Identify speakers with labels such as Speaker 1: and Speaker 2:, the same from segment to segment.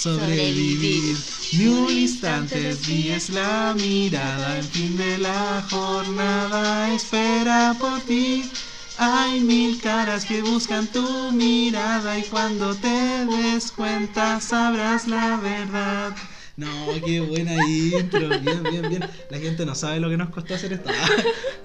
Speaker 1: sobrevivir. Ni un instante desvíes la mirada, el fin de la jornada espera por ti. Hay mil caras que buscan tu mirada y cuando te des cuenta sabrás la verdad. No, qué buena intro, bien, bien, bien. La gente no sabe lo que nos costó hacer esto.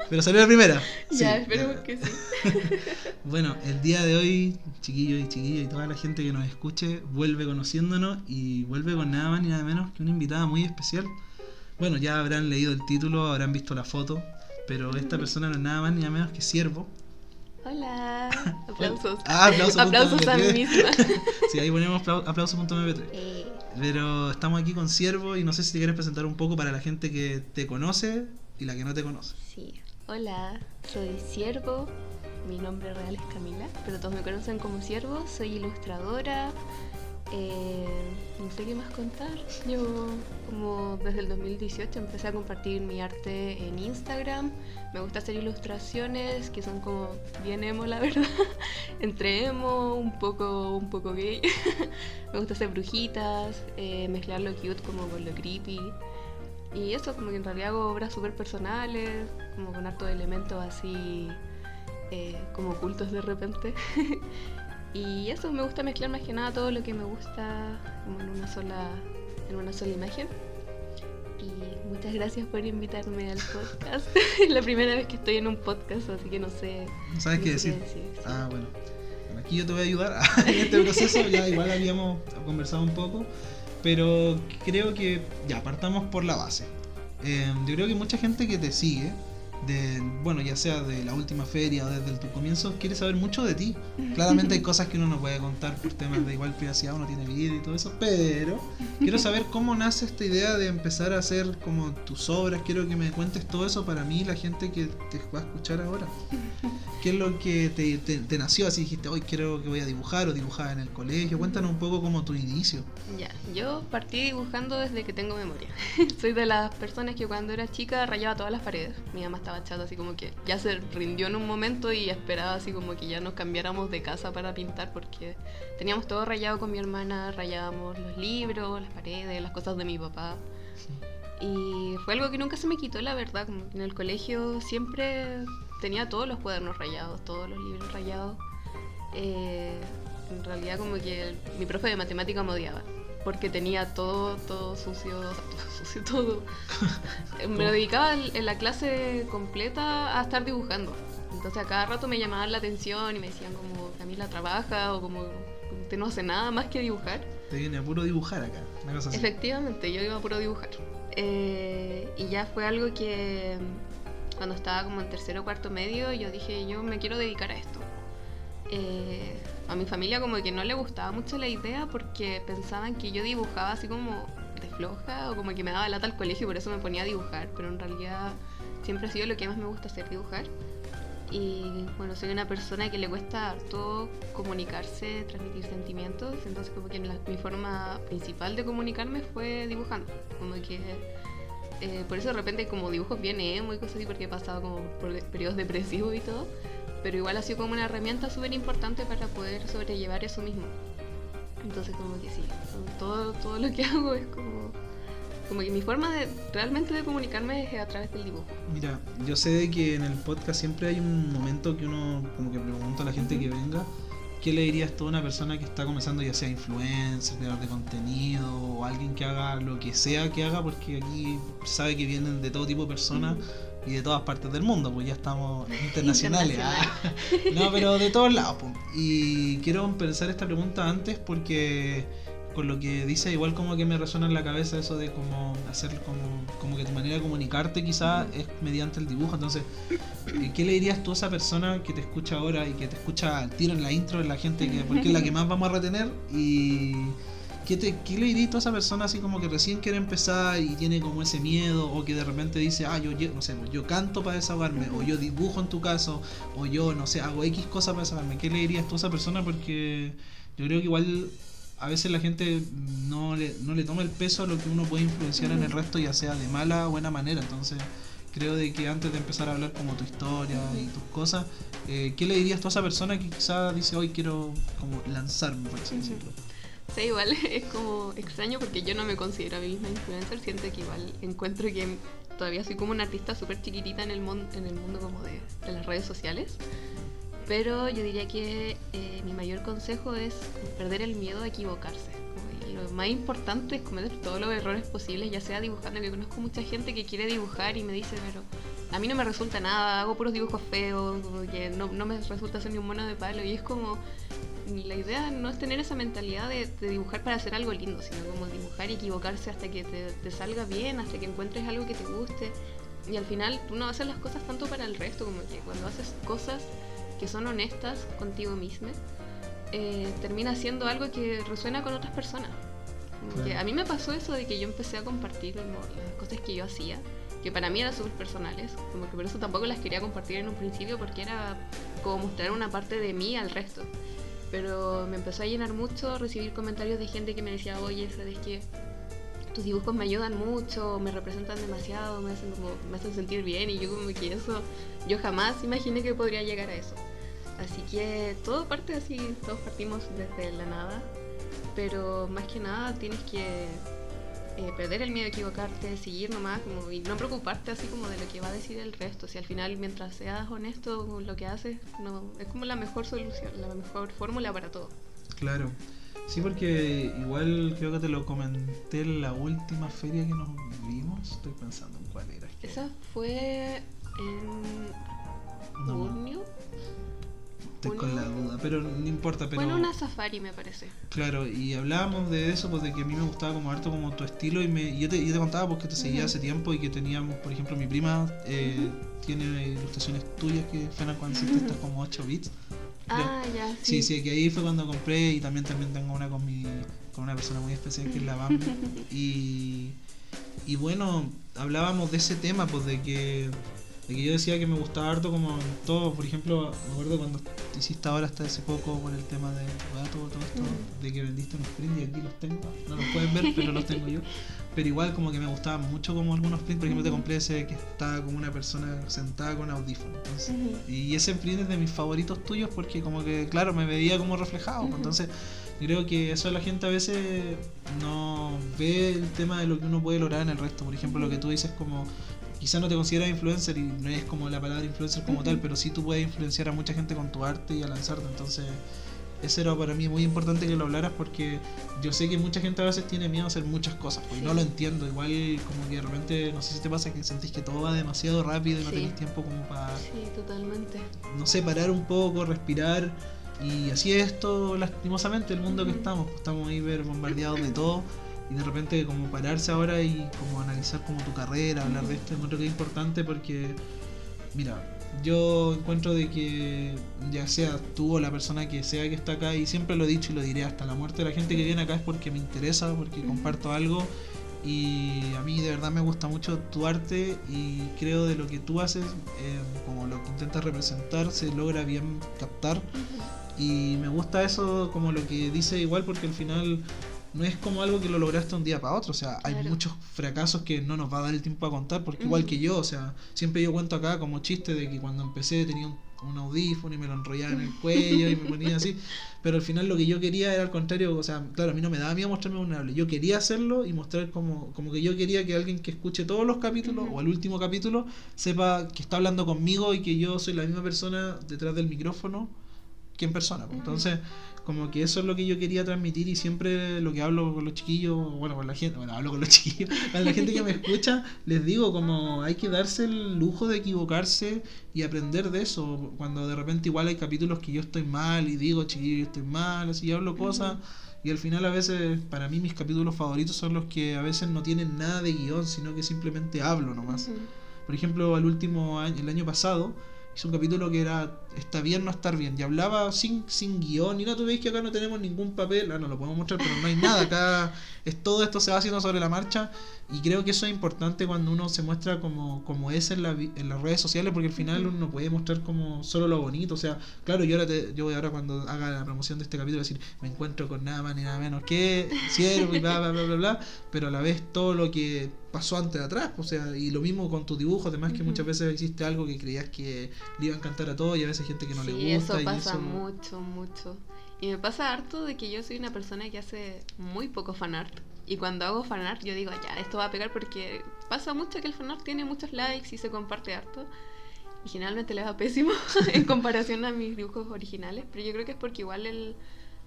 Speaker 1: Pero salió la primera.
Speaker 2: Ya, esperemos que sí.
Speaker 1: Bueno, el día de hoy, chiquillos y chiquillas y toda la gente que nos escuche, vuelve conociéndonos y vuelve con nada más ni nada menos que una invitada muy especial. Bueno, ya habrán leído el título, habrán visto la foto, pero esta persona no es nada más ni nada menos que Siervo.
Speaker 2: Hola. Aplausos.
Speaker 1: Ah, aplausos.
Speaker 2: Aplausos a mí misma.
Speaker 1: Sí, ahí ponemos aplau- aplausos.mp3.
Speaker 2: Eh,
Speaker 1: Pero estamos aquí con Siervo y no sé si te quieres presentar un poco para la gente que te conoce y la que no te conoce.
Speaker 2: sí. Hola, soy Siervo. Mi nombre real es Camila, pero todos me conocen como Siervo. Soy ilustradora. Eh, no sé qué más contar. Yo, como desde el 2018, empecé a compartir mi arte en Instagram. Me gusta hacer ilustraciones que son como bien emo, la verdad. Entre emo, un poco, un poco gay. me gusta hacer brujitas, eh, mezclar lo cute como con lo creepy. Y eso, como que en realidad hago obras súper personales, como con harto de elementos así, eh, como ocultos de repente. y eso, me gusta mezclar más que nada todo lo que me gusta como en una sola, en una sola imagen. Y muchas gracias por invitarme al podcast. es la primera vez que estoy en un podcast, así que no sé,
Speaker 1: ¿No sabes qué
Speaker 2: sé
Speaker 1: decir?
Speaker 2: sí.
Speaker 1: Ah, bueno. Bueno, Aquí yo te voy a ayudar en este proceso, ya igual habíamos conversado un poco, pero creo que ya partamos por la base. Eh, yo creo que mucha gente que te sigue, de, bueno, ya sea de la última feria o desde tu comienzo, quiere saber mucho de ti. Claramente hay cosas que uno no puede contar por temas de igual privacidad, uno tiene vida y todo eso, pero quiero saber cómo nace esta idea de empezar a hacer como tus obras, quiero que me cuentes todo eso para mí la gente que te va a escuchar ahora. ¿Qué es lo que te, te- te nació? Así dijiste, hoy quiero que voy a dibujar o dibujaba en el colegio. Cuéntanos un poco como tu inicio.
Speaker 2: Ya, yo partí dibujando desde que tengo memoria. Soy de las personas que cuando era chica rayaba todas las paredes. Mi mamá estaba chata, así como que ya se rindió en un momento y esperaba así como que ya nos cambiáramos de casa para pintar porque teníamos todo rayado con mi hermana, rayábamos los libros, las paredes, las cosas de mi papá. Y fue algo que nunca se me quitó, la verdad. Como en el colegio siempre tenía todos los cuadernos rayados, todos los libros rayados. Eh, en realidad como que el- mi profe de matemática me odiaba. Porque tenía todo, todo sucio, todo sucio, todo. Me dedicaba en la clase completa a estar dibujando. Entonces a cada rato me llamaban la atención y me decían como Camila trabaja o como usted no hace nada más que dibujar.
Speaker 1: Te viene a puro dibujar acá. Una cosa así.
Speaker 2: Efectivamente, yo iba a puro dibujar. Eh, y ya fue algo que cuando estaba como en tercero o cuarto medio, yo dije, yo me quiero dedicar a esto. Eh, a mi familia como que no le gustaba mucho la idea porque pensaban que yo dibujaba así como de floja o como que me daba lata al colegio y por eso me ponía a dibujar, pero en realidad siempre ha sido lo que más me gusta hacer, dibujar. Y bueno, soy una persona que le cuesta harto comunicarse, transmitir sentimientos, entonces como que mi forma principal de comunicarme fue dibujando. Como que eh, por eso de repente como dibujos bien emo cosas así, porque he pasado como por periodos depresivos y todo, pero igual ha sido como una herramienta súper importante para poder sobrellevar eso mismo. Entonces como que sí, todo, todo lo que hago es como, como que mi forma de realmente de comunicarme es a través del dibujo.
Speaker 1: Mira, yo sé de que en el podcast siempre hay un momento que uno como que pregunta a la gente que venga, ¿qué le dirías tú a una persona que está comenzando ya sea influencer, creador de contenido o alguien que haga lo que sea que haga? Porque aquí sabe que vienen de todo tipo de personas y de todas partes del mundo, pues ya estamos internacionales. ah. No, pero de todos lados. pues. Y quiero empezar esta pregunta antes porque con lo que dice igual como que me resuena en la cabeza eso de como hacer como, como que tu manera de comunicarte quizás es mediante el dibujo. Entonces, eh, ¿qué le dirías tú a esa persona que te escucha ahora y que te escucha al tiro en la intro, en la gente que, porque es la que más vamos a retener? Y ¿qué, te, ¿qué le dirías a esa persona así como que recién quiere empezar y tiene como ese miedo o que de repente dice, ah, yo, lle- no sé, pues, yo canto para desahogarme o yo dibujo en tu caso o yo, no sé, hago X cosa para desahogarme? ¿Qué le dirías tú a esa persona? Porque yo creo que igual a veces la gente no le, no le toma el peso a lo que uno puede influenciar en el resto, ya sea de mala o buena manera. Entonces, creo de que antes de empezar a hablar como tu historia y tus cosas, eh, ¿qué le dirías tú a esa persona que quizás dice hoy quiero como lanzarme, por así decirlo?
Speaker 2: Sí, igual es como extraño porque yo no me considero a mí misma influencer, siento que igual encuentro que todavía soy como una artista súper chiquitita en el, mundo en el mundo como de, de, las redes sociales. Pero yo diría que eh, mi mayor consejo es perder el miedo a equivocarse. Y lo más importante es cometer todos los errores posibles, ya sea dibujando, que conozco mucha gente que quiere dibujar y me dice, pero a mí no me resulta nada, hago puros dibujos feos, que no, no me resulta ser ni un mono de palo. Y es como, la idea no es tener esa mentalidad de, de, dibujar para hacer algo lindo, sino como dibujar y equivocarse hasta que te, te, salga bien, hasta que encuentres algo que te guste. Y al final tú no haces las cosas tanto para el resto, como que cuando haces cosas que son honestas contigo misma, eh, termina siendo algo que resuena con otras personas. Que a mí me pasó eso de que yo empecé a compartir como, las cosas que yo hacía, que para mí eran súper personales, como que por eso tampoco las quería compartir en un principio, porque era como mostrar una parte de mí al resto pero me empezó a llenar mucho recibir comentarios de gente que me decía, oye, sabes que tus dibujos me ayudan mucho, me representan demasiado, me hacen como, me hacen sentir bien y yo como que eso, yo jamás imaginé que podría llegar a eso. Así que todo parte así, todos partimos desde la nada, pero más que nada tienes que eh, perder el miedo a equivocarte, seguir nomás como, y no preocuparte así como de lo que va a decir el resto. Si al final, mientras seas honesto con lo que haces, no, es como la mejor solución, la mejor fórmula para todo.
Speaker 1: Claro. Sí, porque igual creo que te lo comenté en la última feria que nos vimos. Estoy pensando en cuál era.
Speaker 2: Esa fue en
Speaker 1: No. Estoy con la duda, pero no importa. Pero...
Speaker 2: En una safari, me parece.
Speaker 1: Claro, y hablábamos de eso, pues de que a mí me gustaba como harto como tu estilo y me, yo, te, yo te contaba porque te seguía hace tiempo y que teníamos, por ejemplo, mi prima eh, tiene ilustraciones tuyas que fueron cuando hiciste estas como 8 bits.
Speaker 2: Ah, ya,
Speaker 1: Sí,
Speaker 2: sí.
Speaker 1: sí, que ahí fue cuando compré y también también tengo una con mi con una persona muy especial que es la Bambi. y y bueno, hablábamos de ese tema, pues de que de que yo decía que me gustaba harto como en todo, por ejemplo, me acuerdo cuando hiciste ahora hasta hace poco con el tema de gato, todo esto, de que vendiste unos prints y aquí los tengo, no los pueden ver, pero los tengo yo. Pero igual como que me gustaban mucho como algunos prints, por ejemplo te compré ese que estaba como una persona sentada con audífono. Entonces, y ese print es de mis favoritos tuyos porque como que, claro, me veía como reflejado. Entonces, creo que eso la gente a veces no ve el tema de lo que uno puede lograr en el resto. Por ejemplo, lo que tú dices como, quizás no te consideras influencer y no es como la palabra influencer como
Speaker 2: Ujú.
Speaker 1: tal, pero sí tú puedes influenciar a mucha gente con tu arte y a lanzarte. Entonces, eso era para mí muy importante que lo hablaras porque yo sé que mucha gente a veces tiene miedo a hacer muchas cosas, pues, y
Speaker 2: Sí.
Speaker 1: no lo entiendo. Igual como que de repente, no sé si te pasa que sentís que todo va demasiado rápido y no
Speaker 2: Sí.
Speaker 1: tenés tiempo como para
Speaker 2: Sí, totalmente.
Speaker 1: no sé, parar un poco, respirar. Y así es esto, lastimosamente, el mundo que
Speaker 2: Ujú.
Speaker 1: estamos. pues, Estamos ahí ver bombardeados de todo. Y de repente como pararse ahora y como analizar como tu carrera, hablar de
Speaker 2: Ujú.
Speaker 1: esto, encuentro que es importante porque, mira, yo encuentro de que ya sea tú o la persona que sea que está acá, y siempre lo he dicho y lo diré hasta la muerte, la gente que viene acá es porque me interesa, porque
Speaker 2: Ujú.
Speaker 1: comparto algo. Y a mí de verdad me gusta mucho tu arte y creo de lo que tú haces, eh, como lo que intentas representar, se logra bien captar. Y me gusta eso como lo que dice igual porque al final no es como algo que lo lograste un día para otro. O sea, hay muchos fracasos que no nos va a dar el tiempo a contar porque igual que yo, o sea, siempre yo cuento acá como chiste de que cuando empecé tenía un, un audífono y me lo enrollaba en el cuello y me ponía así. Pero al final lo que yo quería era al contrario, o sea, claro, a mí no me daba miedo mostrarme vulnerable. Yo quería hacerlo y mostrar como, como que yo quería que alguien que escuche todos los capítulos o el último capítulo sepa que está hablando conmigo y que yo soy la misma persona detrás del micrófono que en persona. pues. Entonces, como que eso es lo que yo quería transmitir y siempre lo que hablo con los chiquillos, bueno, con la gente, bueno, hablo con los chiquillos, a la gente que me escucha, les digo como hay que darse el lujo de equivocarse y aprender de eso. Cuando de repente igual hay capítulos que yo estoy mal y digo, chiquillo, yo estoy mal, así hablo cosas. Y al final a veces, para mí mis capítulos favoritos son los que a veces no tienen nada de guion, sino que simplemente hablo nomás.
Speaker 2: Ujú.
Speaker 1: Por ejemplo, el último año, el año pasado, hice un capítulo que era Está bien no estar bien. Y hablaba sin, sin guion. Y no, tú veis que acá no tenemos ningún papel. Ah, no lo podemos mostrar, pero no hay nada. Acá es todo esto se va haciendo sobre la marcha. Y creo que eso es importante cuando uno se muestra como, como es en, la, en las redes sociales, porque al final uno no puede mostrar como solo lo bonito. O sea, claro, yo ahora, te, yo voy ahora cuando haga la promoción de este capítulo a decir, me encuentro con nada más ni nada menos que siervo y bla, bla, bla, bla, bla. Pero a la vez todo lo que pasó antes de atrás. O sea, y lo mismo con tus dibujos. Además que
Speaker 2: Ujú.
Speaker 1: muchas veces existe algo que creías que le iba a encantar a todos y a veces hay gente que no
Speaker 2: sí,
Speaker 1: le gusta.
Speaker 2: eso
Speaker 1: y
Speaker 2: pasa
Speaker 1: eso...
Speaker 2: mucho, mucho. Y me pasa harto de que yo soy una persona que hace muy poco fanart. Y cuando hago fanart yo digo, ya, esto va a pegar porque pasa mucho que el fanart tiene muchos likes y se comparte harto. Y generalmente le va pésimo en comparación a mis dibujos originales. Pero yo creo que es porque igual el,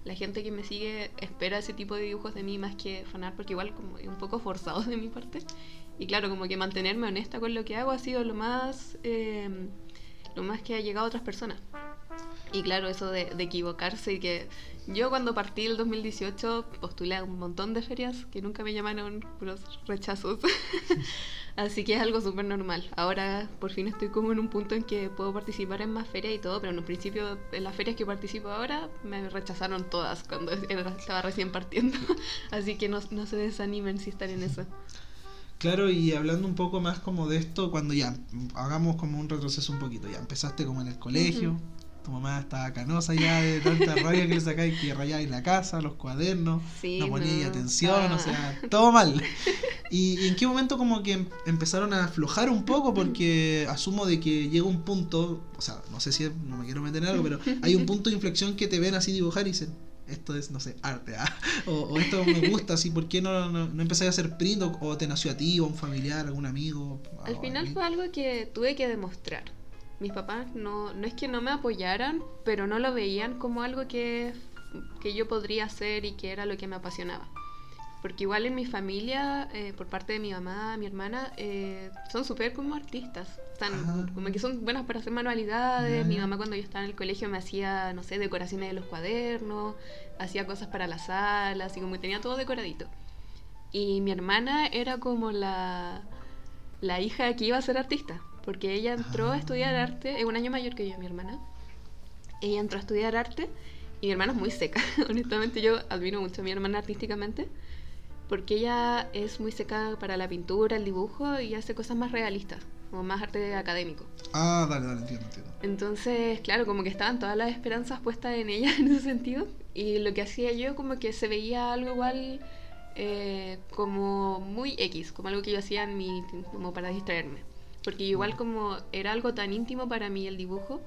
Speaker 2: la gente que me sigue espera ese tipo de dibujos de mí más que fanart, porque igual como es un poco forzado de mi parte. Y claro, como que mantenerme honesta con lo que hago ha sido lo más, eh, lo más que ha llegado a otras personas. Y claro, eso de, de equivocarse y que yo cuando partí el 2018 postulé a un montón de ferias que nunca me llamaron puros rechazos. Así que es algo súper normal. Ahora por fin estoy como en un punto en que puedo participar en más ferias y todo, pero en un principio en las ferias que participo ahora me rechazaron todas cuando estaba recién partiendo. Así que no, no se desanimen si están en eso.
Speaker 1: Claro, y hablando un poco más como de esto, cuando ya hagamos como un retroceso un poquito, ya empezaste como en el colegio, tu mamá estaba canosa ya de tanta rabia que le sacáis que rayáis la casa, los cuadernos,
Speaker 2: Sí,
Speaker 1: no poníais
Speaker 2: no,
Speaker 1: atención, o sea, todo mal. ¿Y, y en qué momento como que em- empezaron a aflojar un poco? Porque asumo de que llega un punto, o sea, no sé si es- no me quiero meter en algo, pero hay un punto de inflexión que te ven así dibujar y dicen, esto es, no sé, arte, ¿ah? o, o esto me gusta, así, ¿por qué no, no, no empezaste a hacer print o, o te nació a ti o a un familiar, algún amigo?
Speaker 2: Al final fue algo que tuve que demostrar. Mis papás no, no es que no me apoyaran, pero no lo veían como algo que, que yo podría hacer y que era lo que me apasionaba. Porque igual en mi familia, eh, por parte de mi mamá, mi hermana, eh, son súper como artistas. Están,
Speaker 1: Ah.
Speaker 2: como que son buenas para hacer manualidades.
Speaker 1: Ya,
Speaker 2: Mi mamá cuando yo estaba en el colegio me hacía, no sé, decoraciones de los cuadernos, hacía cosas para la sala, así como que tenía todo decoradito. Y mi hermana era como la, la hija que iba a ser artista, porque ella entró a estudiar
Speaker 1: Ah.
Speaker 2: arte, es un año mayor que yo, mi hermana. Ella entró a estudiar arte y mi hermana es muy seca. Honestamente yo admiro mucho a mi hermana artísticamente, porque ella es muy seca para la pintura, el dibujo y hace cosas más realistas, como más arte académico.
Speaker 1: Ah, dale, dale, entiendo, entiendo.
Speaker 2: Entonces, claro, como que estaban todas las esperanzas puestas en ella en ese sentido. Y lo que hacía yo como que se veía algo igual eh, como muy X, como algo que yo hacía en mi, como para distraerme. Porque igual como era algo tan íntimo para mí el dibujo,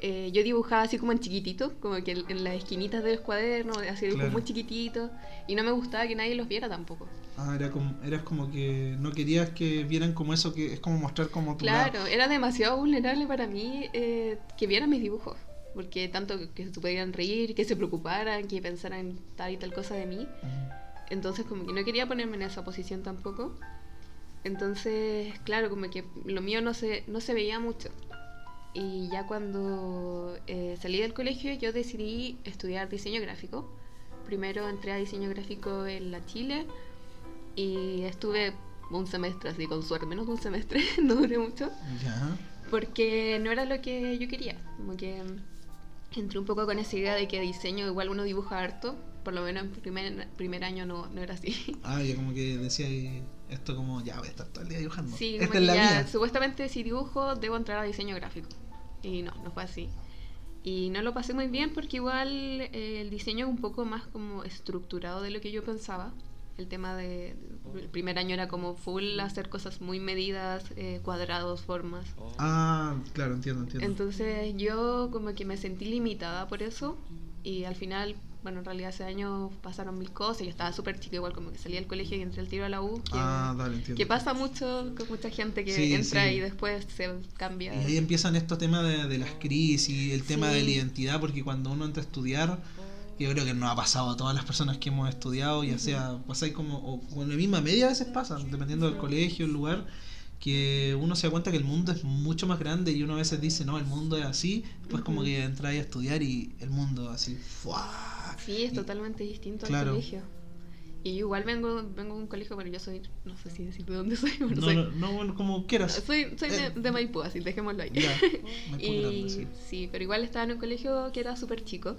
Speaker 2: eh, yo dibujaba así como en chiquitito, como que en las esquinitas de los cuadernos, así dibujos
Speaker 1: Claro.
Speaker 2: muy chiquititos, y no me gustaba que nadie los viera tampoco.
Speaker 1: Ah, era como, eras como que no querías que vieran como eso, que es como mostrar como tu lado.
Speaker 2: Claro, era demasiado vulnerable para mí eh, que vieran mis dibujos. Porque tanto que- se pudieran reír, que se preocuparan, que pensaran tal y tal cosa de mí.
Speaker 1: Ujú.
Speaker 2: Entonces como que no quería ponerme en esa posición tampoco. Entonces, claro, como que lo mío no se, no se veía mucho. Y ya cuando eh, salí del colegio yo decidí estudiar diseño gráfico. Primero entré a diseño gráfico en la Chile y estuve un semestre así con suerte, menos de un semestre, no duré mucho
Speaker 1: Ya.
Speaker 2: porque no era lo que yo quería. Como que entré un poco con esa idea de que diseño igual uno dibuja harto, por lo menos en primer, primer año no, no era así.
Speaker 1: Ah, ya como que decía ahí, esto como, ya voy a estar todo el día dibujando.
Speaker 2: Sí,
Speaker 1: Esta es la
Speaker 2: ya
Speaker 1: mía.
Speaker 2: supuestamente si dibujo debo entrar a diseño gráfico. Y no, no fue así. Y no lo pasé muy bien porque igual eh, el diseño es un poco más como estructurado de lo que yo pensaba. El tema de... El primer año era como full hacer cosas muy medidas, eh, cuadrados, formas.
Speaker 1: Ah, claro, entiendo, entiendo.
Speaker 2: Entonces yo como que me sentí limitada por eso y al final, bueno, en realidad ese año pasaron mil cosas, yo estaba súper chica igual, como que salí del colegio y entré al tiro a la U, que,
Speaker 1: ah, dale, entiendo.
Speaker 2: que pasa mucho con mucha gente que
Speaker 1: Sí,
Speaker 2: entra
Speaker 1: sí.
Speaker 2: y después se cambia.
Speaker 1: Y ahí empiezan estos temas de, de las crisis, el tema
Speaker 2: Sí.
Speaker 1: de la identidad, porque cuando uno entra a estudiar, yo creo que nos ha pasado a todas las personas que hemos estudiado, ya sea, pasáis como, o con la misma media a veces pasa, dependiendo del colegio, el lugar, que uno se da cuenta que el mundo es mucho más grande y uno a veces dice, no, el mundo es así, después como que entráis a estudiar y el mundo así, ¡fua!
Speaker 2: Sí, es
Speaker 1: Y-
Speaker 2: totalmente distinto
Speaker 1: claro.
Speaker 2: al colegio. Y yo igual vengo, vengo de un colegio, pero yo soy, no sé si decir de dónde soy, pero
Speaker 1: No,
Speaker 2: soy,
Speaker 1: no, no, bueno, como quieras.
Speaker 2: soy, soy
Speaker 1: Eh,
Speaker 2: de, de Maipú, así dejémoslo ahí.
Speaker 1: Ya,
Speaker 2: Y
Speaker 1: grande, sí.
Speaker 2: sí, pero igual estaba en un colegio que era súper chico.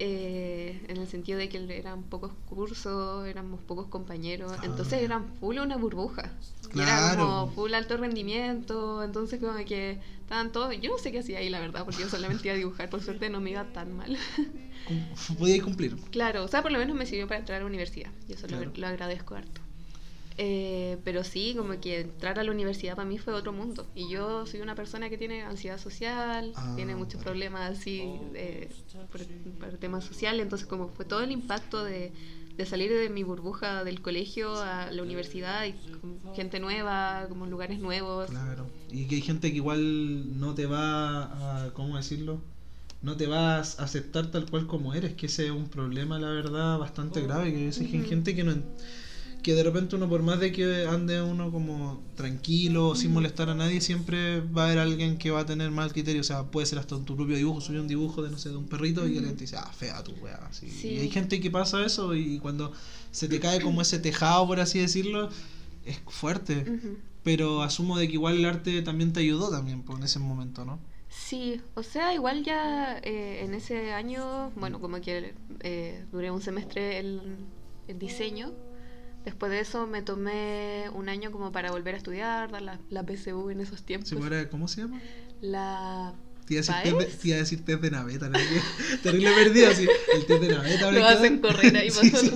Speaker 2: Eh, en el sentido de que eran pocos cursos, éramos pocos compañeros,
Speaker 1: Ah.
Speaker 2: entonces eran full una burbuja. Y era
Speaker 1: Claro.
Speaker 2: como full alto rendimiento, entonces como que estaban todos, yo no sé qué hacía ahí la verdad, porque yo solamente iba a dibujar, por suerte no me iba tan mal.
Speaker 1: Podíais cumplir.
Speaker 2: claro, o sea, por lo menos me sirvió para entrar a la universidad, y eso lo-
Speaker 1: Claro.
Speaker 2: lo, agradezco harto. Eh, pero sí, como que entrar a la universidad para mí fue otro mundo. Y yo soy una persona que tiene ansiedad social,
Speaker 1: Ah,
Speaker 2: tiene muchos problemas así eh, por, por temas sociales, entonces como fue todo el impacto de, de salir de mi burbuja del colegio a la universidad y con gente nueva, como lugares nuevos.
Speaker 1: Claro. Y que hay gente que igual no te va a, ¿cómo decirlo? No te va a aceptar tal cual como eres, que ese es un problema, la verdad, bastante grave, que a veces hay gente que no que de repente uno por más de que ande uno como tranquilo, sin molestar a nadie, siempre va a haber alguien que va a tener mal criterio, o sea, puede ser hasta en tu propio dibujo, subir un dibujo de no sé, de un perrito y alguien te dice, "Ah, fea tu wea".
Speaker 2: Sí.
Speaker 1: Y hay gente que pasa eso y cuando se te cae como ese tejado, por así decirlo, es fuerte. Pero asumo de que igual el arte también te ayudó también pues, en ese momento, ¿no?
Speaker 2: Sí, o sea, igual ya eh, en ese año, bueno, como que eh, duré un semestre el, el diseño. Después de eso me tomé un año como para volver a estudiar, dar la, la PSU en esos tiempos.
Speaker 1: ¿Cómo se llama?
Speaker 2: La...
Speaker 1: Te iba a decir
Speaker 2: ¿Paes?
Speaker 1: test de, a decir test de naveta, ¿no? Terrible perdido, así. El test de naveta.
Speaker 2: Lo hacen correr ahí
Speaker 1: Sí, sí.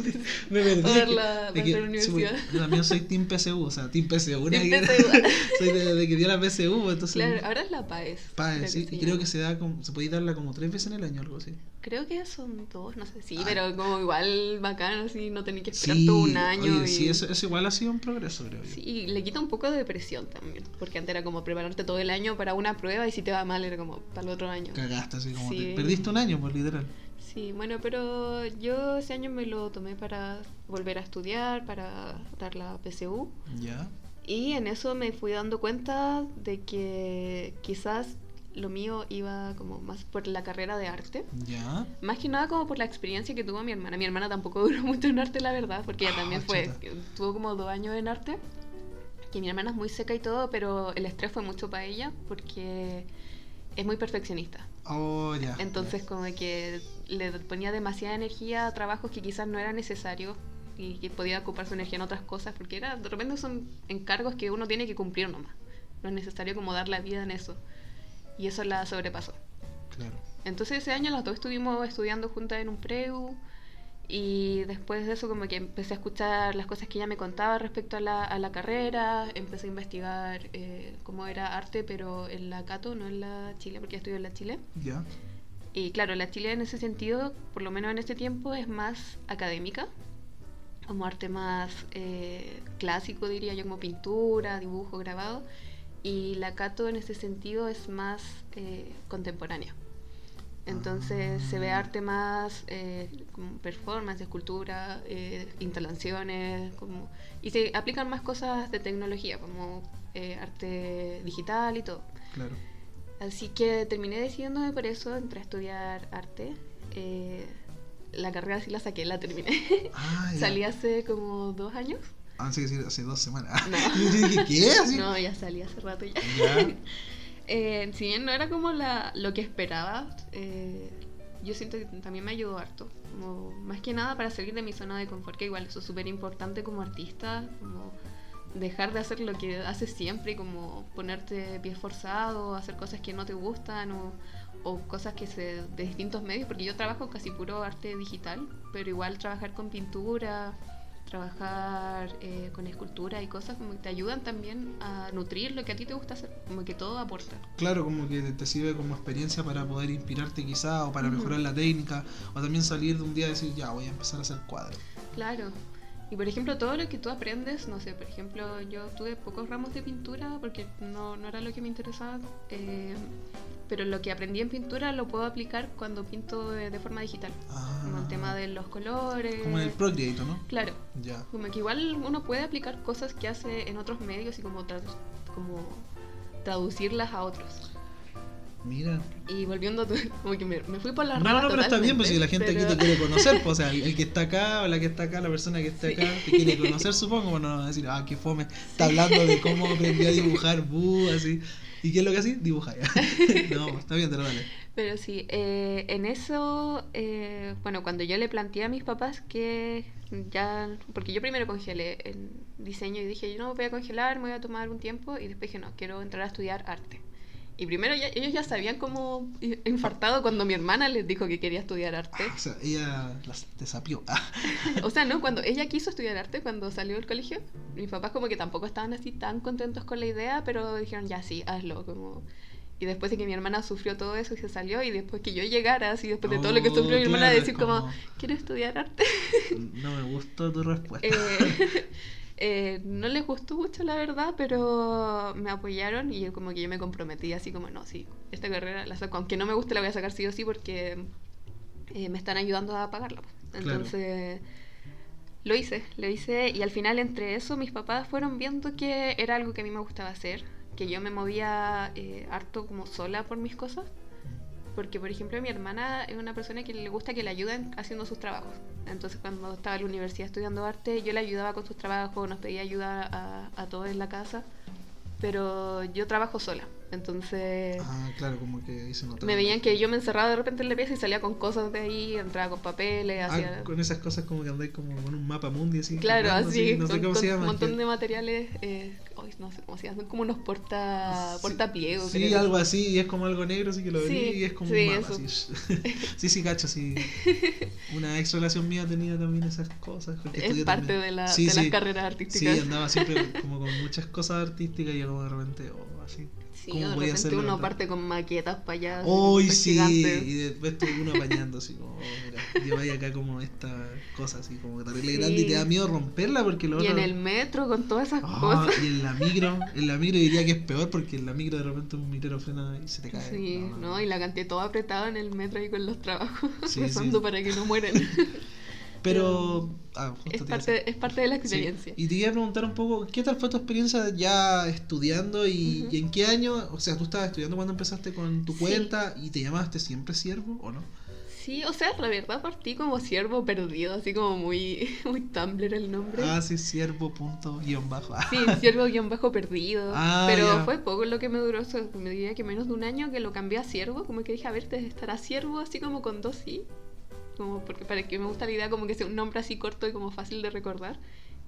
Speaker 1: Me perdí.
Speaker 2: para la-
Speaker 1: que-
Speaker 2: la universidad.
Speaker 1: Yo también soy Team PSU, o sea, Team PSU. una
Speaker 2: Team
Speaker 1: que-
Speaker 2: PSU.
Speaker 1: soy de, de que dio la PSU, entonces.
Speaker 2: Claro, ahora es la PAES.
Speaker 1: PAE,
Speaker 2: creo
Speaker 1: sí. Y creo que se da como, se puede darla como tres veces en el año, algo así.
Speaker 2: Creo que son dos, no sé. Sí,
Speaker 1: Ah.
Speaker 2: pero como igual bacán, así no tener que esperar todo un año.
Speaker 1: oye,
Speaker 2: y...
Speaker 1: sí, eso, eso igual ha sido un progreso, creo yo.
Speaker 2: Sí, y le quita un poco de presión también, porque antes era como prepararte todo el año para una prueba y si te va mal era como para el otro año.
Speaker 1: Cagaste, así como.
Speaker 2: Sí.
Speaker 1: te- perdiste un año, pues literal.
Speaker 2: Sí, bueno, pero yo ese año me lo tomé para volver a estudiar, para dar la PSU.
Speaker 1: Ya.
Speaker 2: Y en eso me fui dando cuenta de que quizás lo mío iba como más por la carrera de arte.
Speaker 1: Ya.
Speaker 2: Más que nada como por la experiencia que tuvo mi hermana. Mi hermana tampoco duró mucho en arte, la verdad, porque ella también fue,
Speaker 1: chuta.
Speaker 2: tuvo como dos años en arte. Que mi hermana es muy seca y todo, pero el estrés fue mucho para ella porque es muy perfeccionista.
Speaker 1: Oh, ya.
Speaker 2: Entonces como que le ponía demasiada energía a trabajos que quizás no era necesario y que podía ocupar su energía en otras cosas porque era de repente son encargos que uno tiene que cumplir nomás. No es necesario como dar la vida en eso. Y eso la sobrepasó.
Speaker 1: Claro.
Speaker 2: Entonces ese año las dos estuvimos estudiando juntas en un preu y después de eso como que empecé a escuchar las cosas que ella me contaba respecto a la, a la carrera, empecé a investigar eh, cómo era arte, pero en la Cato, no en la Chile, porque yo estudio en la Chile.
Speaker 1: Ya.
Speaker 2: Y claro, la Chile en ese sentido, por lo menos en este tiempo, es más académica, como arte más eh, clásico, diría yo, como pintura, dibujo, grabado. Y la Cato en ese sentido es más eh, contemporánea. Entonces se ve arte más eh, como performance, escultura, eh, instalaciones, como y se aplican más cosas de tecnología, como eh, arte digital y todo.
Speaker 1: Claro.
Speaker 2: Así que terminé decidiéndome por eso, entré a estudiar arte. Eh, la carrera sí la saqué, la terminé.
Speaker 1: Ah.
Speaker 2: Salí hace como dos años.
Speaker 1: Ah, sí, sí, hace dos semanas.
Speaker 2: No.
Speaker 1: ¿qué? Así.
Speaker 2: No, ya salí hace rato ya.
Speaker 1: Ya.
Speaker 2: Eh, si bien no era como la, lo que esperaba, eh, yo siento que también me ayudó harto. Como, más que nada para salir de mi zona de confort, que igual eso es súper importante como artista, como dejar de hacer lo que haces siempre, como ponerte pie forzado, hacer cosas que no te gustan o, o cosas que se de distintos medios, porque yo trabajo casi puro arte digital, pero igual trabajar con pintura, trabajar eh, con escultura y cosas como que te ayudan también a nutrir lo que a ti te gusta hacer, como que todo aporta.
Speaker 1: Claro, como que te sirve como experiencia para poder inspirarte quizá o para mejorar la técnica o también salir de un día y decir, ya, voy a empezar a hacer cuadros.
Speaker 2: Claro. Y por ejemplo, todo lo que tú aprendes, no sé, por ejemplo, yo tuve pocos ramos de pintura porque no, no era lo que me interesaba, eh, pero lo que aprendí en pintura lo puedo aplicar cuando pinto de, de forma digital,
Speaker 1: Ah,
Speaker 2: como el tema de los colores.
Speaker 1: Como en el Procreate, ¿no?
Speaker 2: Claro,
Speaker 1: Ya.
Speaker 2: como que igual uno puede aplicar cosas que hace en otros medios y como, tra- como traducirlas a otros.
Speaker 1: Mira.
Speaker 2: Y volviendo a tu, como que me, me fui por las
Speaker 1: No,
Speaker 2: ramas
Speaker 1: no, pero está bien, pues si la gente aquí te quiere conocer, pues, o sea, el, el que está acá o la que está acá, la persona que está
Speaker 2: Sí.
Speaker 1: acá, te quiere conocer, supongo, pues no decir, ah, qué fome, está hablando de cómo aprendí a dibujar, bu, así. ¿Y qué es lo que así? Dibujar. no, pues, está bien, te lo dale.
Speaker 2: Pero sí, eh, en eso, eh, bueno, cuando yo le planteé a mis papás que ya, porque yo primero congelé en diseño y dije, yo no voy a congelar, me voy a tomar un tiempo y después dije, no, quiero entrar a estudiar arte. Y primero ya- ellos ya sabían cómo infartado cuando mi hermana les dijo que quería estudiar arte.
Speaker 1: Ah, o sea, ella las desapió. Ah,
Speaker 2: O sea, no, cuando ella quiso estudiar arte, cuando salió del colegio, mis papás como que tampoco estaban así tan contentos con la idea, pero dijeron, ya sí, hazlo. Como... Y después de que mi hermana sufrió todo eso y se salió, y después que yo llegara, así después de todo lo que
Speaker 1: Oh,
Speaker 2: sufrió mi hermana,
Speaker 1: claro,
Speaker 2: decir como,
Speaker 1: como-
Speaker 2: quiero estudiar arte.
Speaker 1: no me gustó tu respuesta.
Speaker 2: Eh, eh, no les gustó mucho la verdad, pero me apoyaron y como que yo me comprometí así como, no, sí, esta carrera la saco, aunque no me guste la voy a sacar sí o sí porque eh, me están ayudando a pagarla. pues.
Speaker 1: Claro.
Speaker 2: Entonces lo hice, lo hice y al final entre eso mis papás fueron viendo que era algo que a mí me gustaba hacer, que yo me movía eh, harto como sola por mis cosas. Porque, por ejemplo, mi hermana es una persona que le gusta que le ayuden haciendo sus trabajos. Entonces, cuando estaba en la universidad estudiando arte, yo le ayudaba con sus trabajos, nos pedía ayuda a, a todos en la casa. Pero yo trabajo sola. Entonces,
Speaker 1: Ah, claro, como que ahí se notaba.
Speaker 2: me veían que yo me encerraba de repente en la pieza y salía con cosas de ahí, entraba con papeles, hacía.
Speaker 1: Ah, con esas cosas como que andáis como con un mapa mundi así.
Speaker 2: Claro, así,
Speaker 1: no sé
Speaker 2: con,
Speaker 1: cómo
Speaker 2: con
Speaker 1: se llama.
Speaker 2: un montón de materiales, eh, no sé cómo se llaman, son como unos porta,
Speaker 1: Sí,
Speaker 2: portapliegos.
Speaker 1: Sí,
Speaker 2: creo.
Speaker 1: algo así, y es como algo negro, así que lo
Speaker 2: Sí,
Speaker 1: abrí y es como
Speaker 2: sí,
Speaker 1: un mapa.
Speaker 2: eso.
Speaker 1: Así. sí, sí, cacho, sí. Una ex relación mía tenía también esas cosas.
Speaker 2: Es parte
Speaker 1: también.
Speaker 2: de, la,
Speaker 1: Sí,
Speaker 2: de las
Speaker 1: sí.
Speaker 2: carreras
Speaker 1: Sí,
Speaker 2: artísticas.
Speaker 1: andaba siempre como con muchas cosas artísticas y yo como de repente, oh, así.
Speaker 2: Sí,
Speaker 1: ¿Cómo
Speaker 2: de repente uno parte con maquetas para allá.
Speaker 1: Hoy
Speaker 2: súper
Speaker 1: sí,
Speaker 2: gigantes.
Speaker 1: y después tuve uno apañando así como, oh, mira, lleváis acá como esta cosa así como que terrible
Speaker 2: Sí.
Speaker 1: grande y te da miedo romperla porque lo
Speaker 2: Y en
Speaker 1: otro-
Speaker 2: el metro con todas esas
Speaker 1: Ah,
Speaker 2: cosas.
Speaker 1: y en la micro, en la micro diría que es peor porque en la micro de repente un migrero frena y se te cae.
Speaker 2: Sí, ¿no? Y la cantidad todo apretado en el metro ahí con los trabajos,
Speaker 1: Sí,
Speaker 2: rezando
Speaker 1: sí.
Speaker 2: para que no mueran.
Speaker 1: Pero, ah,
Speaker 2: es, parte, es parte de la
Speaker 1: Sí.
Speaker 2: experiencia.
Speaker 1: Y te quería preguntar un poco, ¿qué tal fue tu experiencia ya estudiando y, en qué año? O sea, tú estabas estudiando cuando empezaste con tu
Speaker 2: Sí.
Speaker 1: cuenta y te llamaste siempre siervo o no?
Speaker 2: Sí, o sea, la verdad partí como siervo perdido, así como muy, muy Tumblr el nombre.
Speaker 1: Ah, sí, siervo punto guion bajo.
Speaker 2: Sí, siervo guion bajo perdido.
Speaker 1: Ah,
Speaker 2: pero fue poco lo que me duró, me diría que menos de un año que lo cambié a siervo, como que dije, a ver, te estará siervo así como con dos sí. Como porque para que me gusta la idea como que sea un nombre así corto y como fácil de recordar.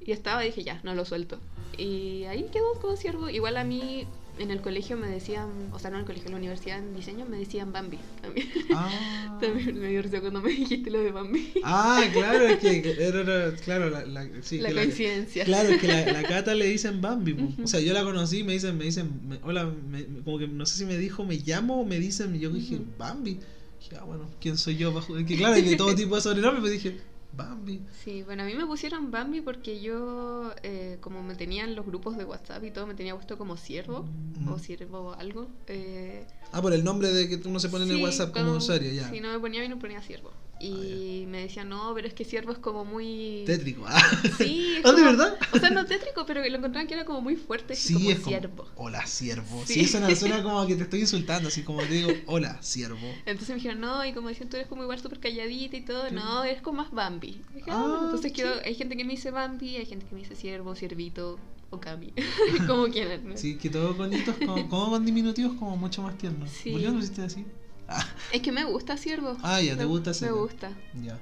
Speaker 2: Y estaba, dije, ya, no lo suelto. Y ahí quedó como siervo. Igual a mí en el colegio me decían, o sea, no en el colegio, en la universidad en diseño me decían Bambi. También,
Speaker 1: Ah,
Speaker 2: también me dio risa cuando me dijiste lo de Bambi.
Speaker 1: Ah, claro, es que era, era- claro, la, la- sí,
Speaker 2: la
Speaker 1: que
Speaker 2: coincidencia.
Speaker 1: Claro, es que la, la Cata le dicen Bambi. po. O sea, yo la conocí, me dicen, me dicen, me- hola, me- como que no sé si me dijo, me llamo o me dicen, yo dije,
Speaker 2: Ujú.
Speaker 1: Bambi. Dije, ah, bueno, ¿quién soy yo? Que claro, hay de todo tipo de sobrenombres, pero dije, Bambi.
Speaker 2: Sí, bueno, a mí me pusieron Bambi porque yo, eh, como me tenían los grupos de WhatsApp y todo, me tenía puesto como siervo
Speaker 1: Mm.
Speaker 2: o siervo algo. Eh,
Speaker 1: Ah, por el nombre de que uno se pone en el
Speaker 2: sí,
Speaker 1: WhatsApp como usuario, ya.
Speaker 2: Si no me ponía, a mí no ponía siervo. Y me decían, no, pero es que siervo es como muy.
Speaker 1: Tétrico. Ah,
Speaker 2: Sí, es
Speaker 1: ¿Ah, de
Speaker 2: como-
Speaker 1: verdad?
Speaker 2: O sea, no tétrico, pero lo encontraban que era como muy fuerte,
Speaker 1: Sí,
Speaker 2: como
Speaker 1: es como,
Speaker 2: siervo.
Speaker 1: hola, siervo.
Speaker 2: Sí.
Speaker 1: Sí, suena como que te estoy insultando, así como te digo, hola, siervo.
Speaker 2: Entonces me dijeron, no, y como decían, tú eres como igual súper calladita y todo, no, eres como más Bambi. Dije, ah,
Speaker 1: Ah,
Speaker 2: entonces
Speaker 1: sí.
Speaker 2: hay gente que me dice Bambi, hay gente que me dice siervo, siervito o Cami, como quieran. ¿no?
Speaker 1: Sí, que todo con hitos, como, como con diminutivos, como mucho más tiernos.
Speaker 2: Sí.
Speaker 1: ¿Por qué no lo hiciste así? Ah,
Speaker 2: Es que me gusta siervo.
Speaker 1: Ah, ya, te
Speaker 2: Me-
Speaker 1: gusta
Speaker 2: Me
Speaker 1: siervo.
Speaker 2: gusta.
Speaker 1: ya.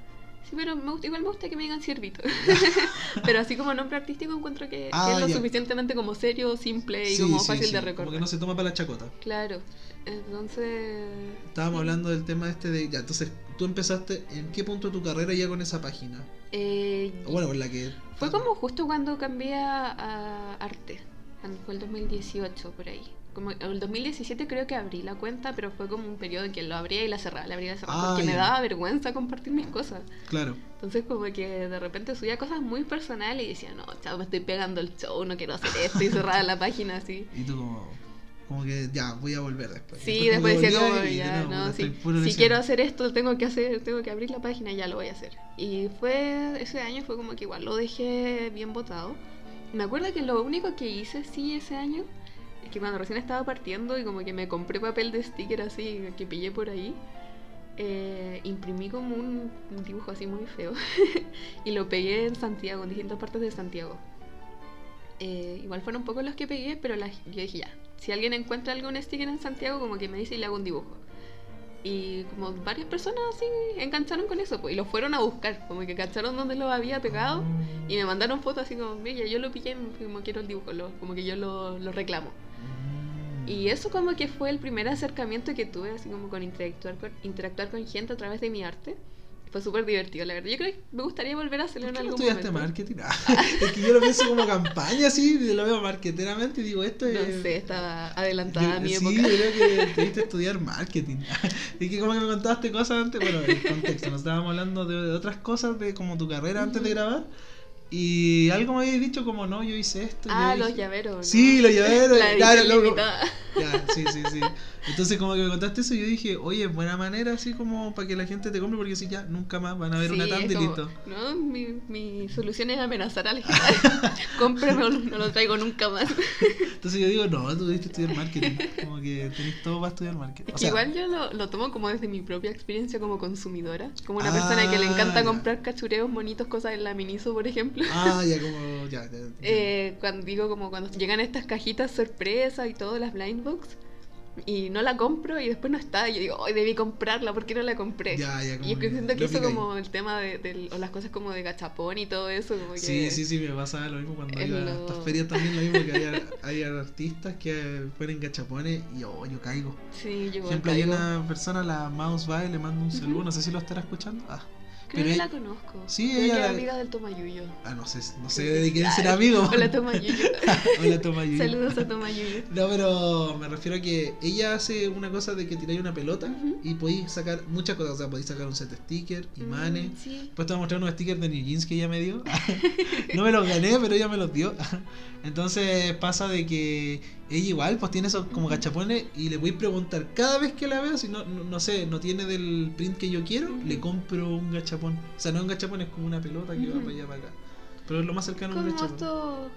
Speaker 2: Sí, pero me gusta, igual me gusta que me digan siervito. pero así como nombre artístico encuentro que, que
Speaker 1: Ah,
Speaker 2: es lo
Speaker 1: ya.
Speaker 2: suficientemente como serio, simple y
Speaker 1: Sí,
Speaker 2: como
Speaker 1: sí,
Speaker 2: fácil
Speaker 1: sí,
Speaker 2: de
Speaker 1: Como
Speaker 2: recordar.
Speaker 1: que no se toma para la chacota.
Speaker 2: Claro. Entonces.
Speaker 1: Estábamos hablando del tema este de. Ya, entonces, tú empezaste. ¿En qué punto de tu carrera ya con esa página?
Speaker 2: Eh,
Speaker 1: O bueno, con la que.
Speaker 2: Fue como justo cuando cambié a, a arte. cuando Fue el 2018 por ahí. Como el 2017 creo que abrí la cuenta, pero fue como un periodo en que lo abría y la cerraba, la abría y la cerraba,
Speaker 1: Ah,
Speaker 2: porque me
Speaker 1: ya.
Speaker 2: daba vergüenza compartir mis cosas.
Speaker 1: Claro.
Speaker 2: Entonces como que de repente subía cosas muy personales y decía, no, chao, me estoy pegando el show, no quiero hacer esto y cerraba la página así.
Speaker 1: Y tú como. Como que ya, voy a volver después.
Speaker 2: Sí, después decía como, ya, no,
Speaker 1: puta,
Speaker 2: si, si quiero hacer esto, tengo que hacer, tengo que abrir la página y ya lo voy a hacer. Y fue, ese año fue como que igual lo dejé bien botado. Me acuerdo que lo único que hice sí ese año que cuando recién estaba partiendo y como que me compré papel de sticker así que pillé por ahí, eh, imprimí como un, un dibujo así muy feo y lo pegué en Santiago, en distintas partes de Santiago. Eh, igual fueron un poco los que pegué, pero las- yo dije ya, si alguien encuentra algún sticker en Santiago, como que me dice y le hago un dibujo. Y como varias personas así engancharon con eso, pues, y lo fueron a buscar, como que cacharon dónde lo había pegado. Y me mandaron fotos así como, mira, yo lo pillé, como quiero el dibujo, lo- como que yo lo, lo reclamo. Y eso como que fue el primer acercamiento que tuve, así como con interactuar con, interactuar con gente a través de mi arte. Fue súper divertido, la verdad. Yo creo que me gustaría volver a hacerlo
Speaker 1: ¿Por
Speaker 2: en
Speaker 1: qué no
Speaker 2: algún
Speaker 1: estudiaste
Speaker 2: momento.
Speaker 1: marketing? Ah, es que yo lo pienso como campaña, así, lo veo marketeramente y digo, esto es...
Speaker 2: No sé, estaba adelantada
Speaker 1: Yo-
Speaker 2: a mi
Speaker 1: sí,
Speaker 2: época.
Speaker 1: yo creo que debiste estudiar marketing. es que como que me contaste cosas antes, bueno, el contexto, nos estábamos hablando de, de otras cosas, de como tu carrera antes de grabar. Y algo me habías dicho como, no, yo hice esto.
Speaker 2: Ah, los
Speaker 1: dije-
Speaker 2: llaveros. ¿no?
Speaker 1: Sí, los llaveros.
Speaker 2: La
Speaker 1: claro,
Speaker 2: edición
Speaker 1: lo-. Ya, sí, sí, sí. Entonces como que me contaste eso y yo dije, oye, buena manera así como para que la gente te compre porque si ya nunca más van a ver una tanda y listo.
Speaker 2: No, mi, mi solución es amenazar a la gente. Cómprame no lo traigo nunca más.
Speaker 1: Entonces yo digo, no, tú debiste estudiar marketing. Como que tenés todo para estudiar marketing.
Speaker 2: Es
Speaker 1: O sea,
Speaker 2: igual yo lo, lo tomo como desde mi propia experiencia como consumidora. Como una
Speaker 1: Ah,
Speaker 2: persona que le encanta
Speaker 1: ya.
Speaker 2: comprar cachureos bonitos, cosas en la Miniso, por ejemplo.
Speaker 1: Ah, ya como, ya, ya, ya.
Speaker 2: Eh, cuando digo como cuando llegan estas cajitas sorpresa y todo, las blind box, y no la compro y después no está, y yo digo, hoy debí comprarla, ¿por qué no la compré?
Speaker 1: Ya, ya, como
Speaker 2: y es que siento que eso como el tema de, del- o las cosas como de gachapón y todo eso, como que...
Speaker 1: Sí, sí, sí, me pasa lo mismo cuando
Speaker 2: Es
Speaker 1: iba a estas ferias también, lo mismo que hay, hay artistas que ponen gachapones y oh, yo caigo.
Speaker 2: Sí, yo
Speaker 1: ejemplo, hay una persona, la Mouse Bae, le mando un saludo, no sé si lo estará escuchando. Ah,
Speaker 2: Creo
Speaker 1: pero
Speaker 2: que
Speaker 1: ella-
Speaker 2: la conozco.
Speaker 1: Sí,
Speaker 2: Creo
Speaker 1: ella
Speaker 2: que es
Speaker 1: la-
Speaker 2: amiga del Tomayuyo.
Speaker 1: ah no sé, no sé de quién será amigo.
Speaker 2: Hola Tomayuyo.
Speaker 1: Hola, toma Yuyu.
Speaker 2: Saludos a Tomayuyo.
Speaker 1: No, pero me refiero a que ella hace una cosa de que tiráis una pelota y podéis sacar muchas cosas. O sea, podéis sacar un set de stickers, imanes.
Speaker 2: Mm, sí.
Speaker 1: Después te voy a mostrar unos stickers de New Jeans que ella me dio. no me los gané, pero ella me los dio. Entonces pasa de que ella igual pues tiene esos como gachapones y le voy a preguntar cada vez que la veo, si no, no, no sé, no tiene del print que yo quiero, le compro un gachapón. O sea, no un gachapón, es como una pelota que va para allá para acá. Pero es lo más cercano a un gachapón.
Speaker 2: esto...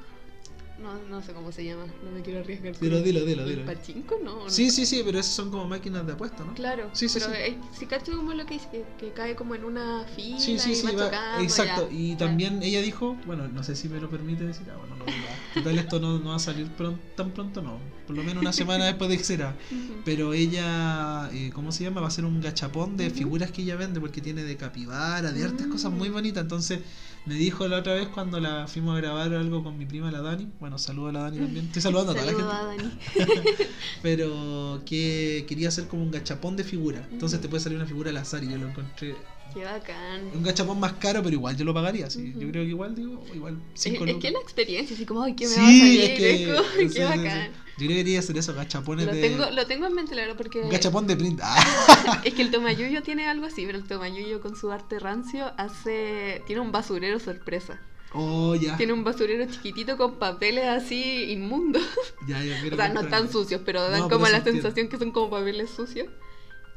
Speaker 2: No, no sé cómo se llama, no me quiero arriesgar. con
Speaker 1: Dilo, dilo, dilo,
Speaker 2: ¿El
Speaker 1: dilo.
Speaker 2: pachinko? No, no.
Speaker 1: Sí, sí, sí, pero esas son como máquinas de apuesta, ¿no?
Speaker 2: Claro,
Speaker 1: Sí, sí,
Speaker 2: pero
Speaker 1: sí.
Speaker 2: eh, si cacho como lo que dice, que, que cae como en una fila
Speaker 1: Sí, sí,
Speaker 2: y
Speaker 1: sí,
Speaker 2: va
Speaker 1: va-
Speaker 2: chocando,
Speaker 1: exacto.
Speaker 2: ya,
Speaker 1: Y
Speaker 2: ya.
Speaker 1: también ella dijo, bueno, no sé si me lo permite decir, ah, bueno, no, total esto no, no va a salir pron- tan pronto, no. Por lo menos una semana después de que será. Pero ella, eh, ¿cómo se llama? Va a ser un gachapón de figuras que ella vende porque tiene de capibara, de artes,
Speaker 2: Mm.
Speaker 1: cosas muy bonitas. Entonces me dijo la otra vez cuando la fuimos a grabar algo con mi prima la Dani. Bueno, saludo a la Dani también. Estoy saludando a toda la gente.
Speaker 2: a Dani.
Speaker 1: Pero que quería hacer como un gachapón de figuras. Entonces te puede salir una figura al azar y yo lo encontré
Speaker 2: Qué bacán.
Speaker 1: un gachapón más caro, pero igual yo lo pagaría. Sí. Yo creo que igual, digo, igual
Speaker 2: Es,
Speaker 1: 5
Speaker 2: es que la experiencia, así como, ay, ¿qué me
Speaker 1: Sí,
Speaker 2: va a salir?
Speaker 1: es que-
Speaker 2: Es como,
Speaker 1: sí,
Speaker 2: qué bacán.
Speaker 1: Yo creo que quería hacer eso, gachapones
Speaker 2: Lo
Speaker 1: de.
Speaker 2: tengo, lo tengo en mente, la verdad, porque
Speaker 1: gachapón de print. Ah,
Speaker 2: es que el Tomayuyo tiene algo así, pero el Tomayuyo con su arte rancio hace tiene un basurero sorpresa.
Speaker 1: oh, ya.
Speaker 2: Tiene un basurero chiquitito con papeles así inmundos.
Speaker 1: Ya, ya, quiero
Speaker 2: O sea, no están sucios, pero dan
Speaker 1: No,
Speaker 2: como
Speaker 1: pero
Speaker 2: la sensación que son como papeles sucios.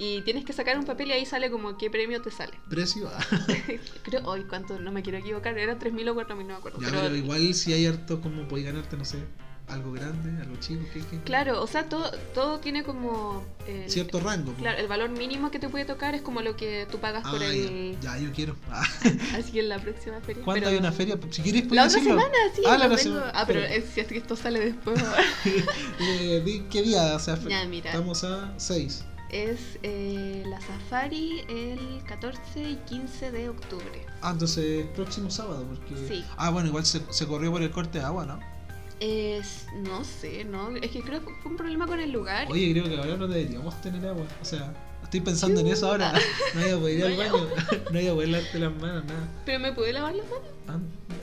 Speaker 2: Y tienes que sacar un papel y ahí sale como qué premio te sale.
Speaker 1: Precio.
Speaker 2: Creo, hoy cuánto, no me quiero equivocar, era 3.000 o 4.000, no me acuerdo.
Speaker 1: ya,
Speaker 2: pero,
Speaker 1: pero igual si hay harto, como podéis ganarte, no sé, algo grande, algo chico, ¿qué, qué?
Speaker 2: Claro, o sea, todo, todo tiene como... el-
Speaker 1: Cierto rango.
Speaker 2: Claro, el valor mínimo que te puede tocar es como lo que tú pagas
Speaker 1: Ah,
Speaker 2: por el...
Speaker 1: ya. ya, yo quiero. Ah,
Speaker 2: Así que en la próxima feria.
Speaker 1: ¿Cuándo
Speaker 2: pero-
Speaker 1: hay una feria? Si quieres,
Speaker 2: La otra
Speaker 1: decirlo.
Speaker 2: semana, sí.
Speaker 1: Ah, la otra semana.
Speaker 2: Ah, pero si es que esto sale después.
Speaker 1: Eh, ¿Qué día? O sea,
Speaker 2: Ya, mira.
Speaker 1: estamos a 6.
Speaker 2: es eh, la Safari el 14 y 15 de octubre.
Speaker 1: Ah, entonces próximo sábado, porque...
Speaker 2: Sí.
Speaker 1: Ah, bueno, igual se, se corrió por el corte de agua, ¿no?
Speaker 2: Es, no sé, ¿no? Es que creo que fue un problema con el lugar.
Speaker 1: Oye, creo que ahora no deberíamos tener agua. O sea, estoy pensando en eso ahora. No a poder ir al
Speaker 2: No
Speaker 1: baño. No a poder lavarte las manos, nada.
Speaker 2: Pero me pude lavar las manos.
Speaker 1: Ah,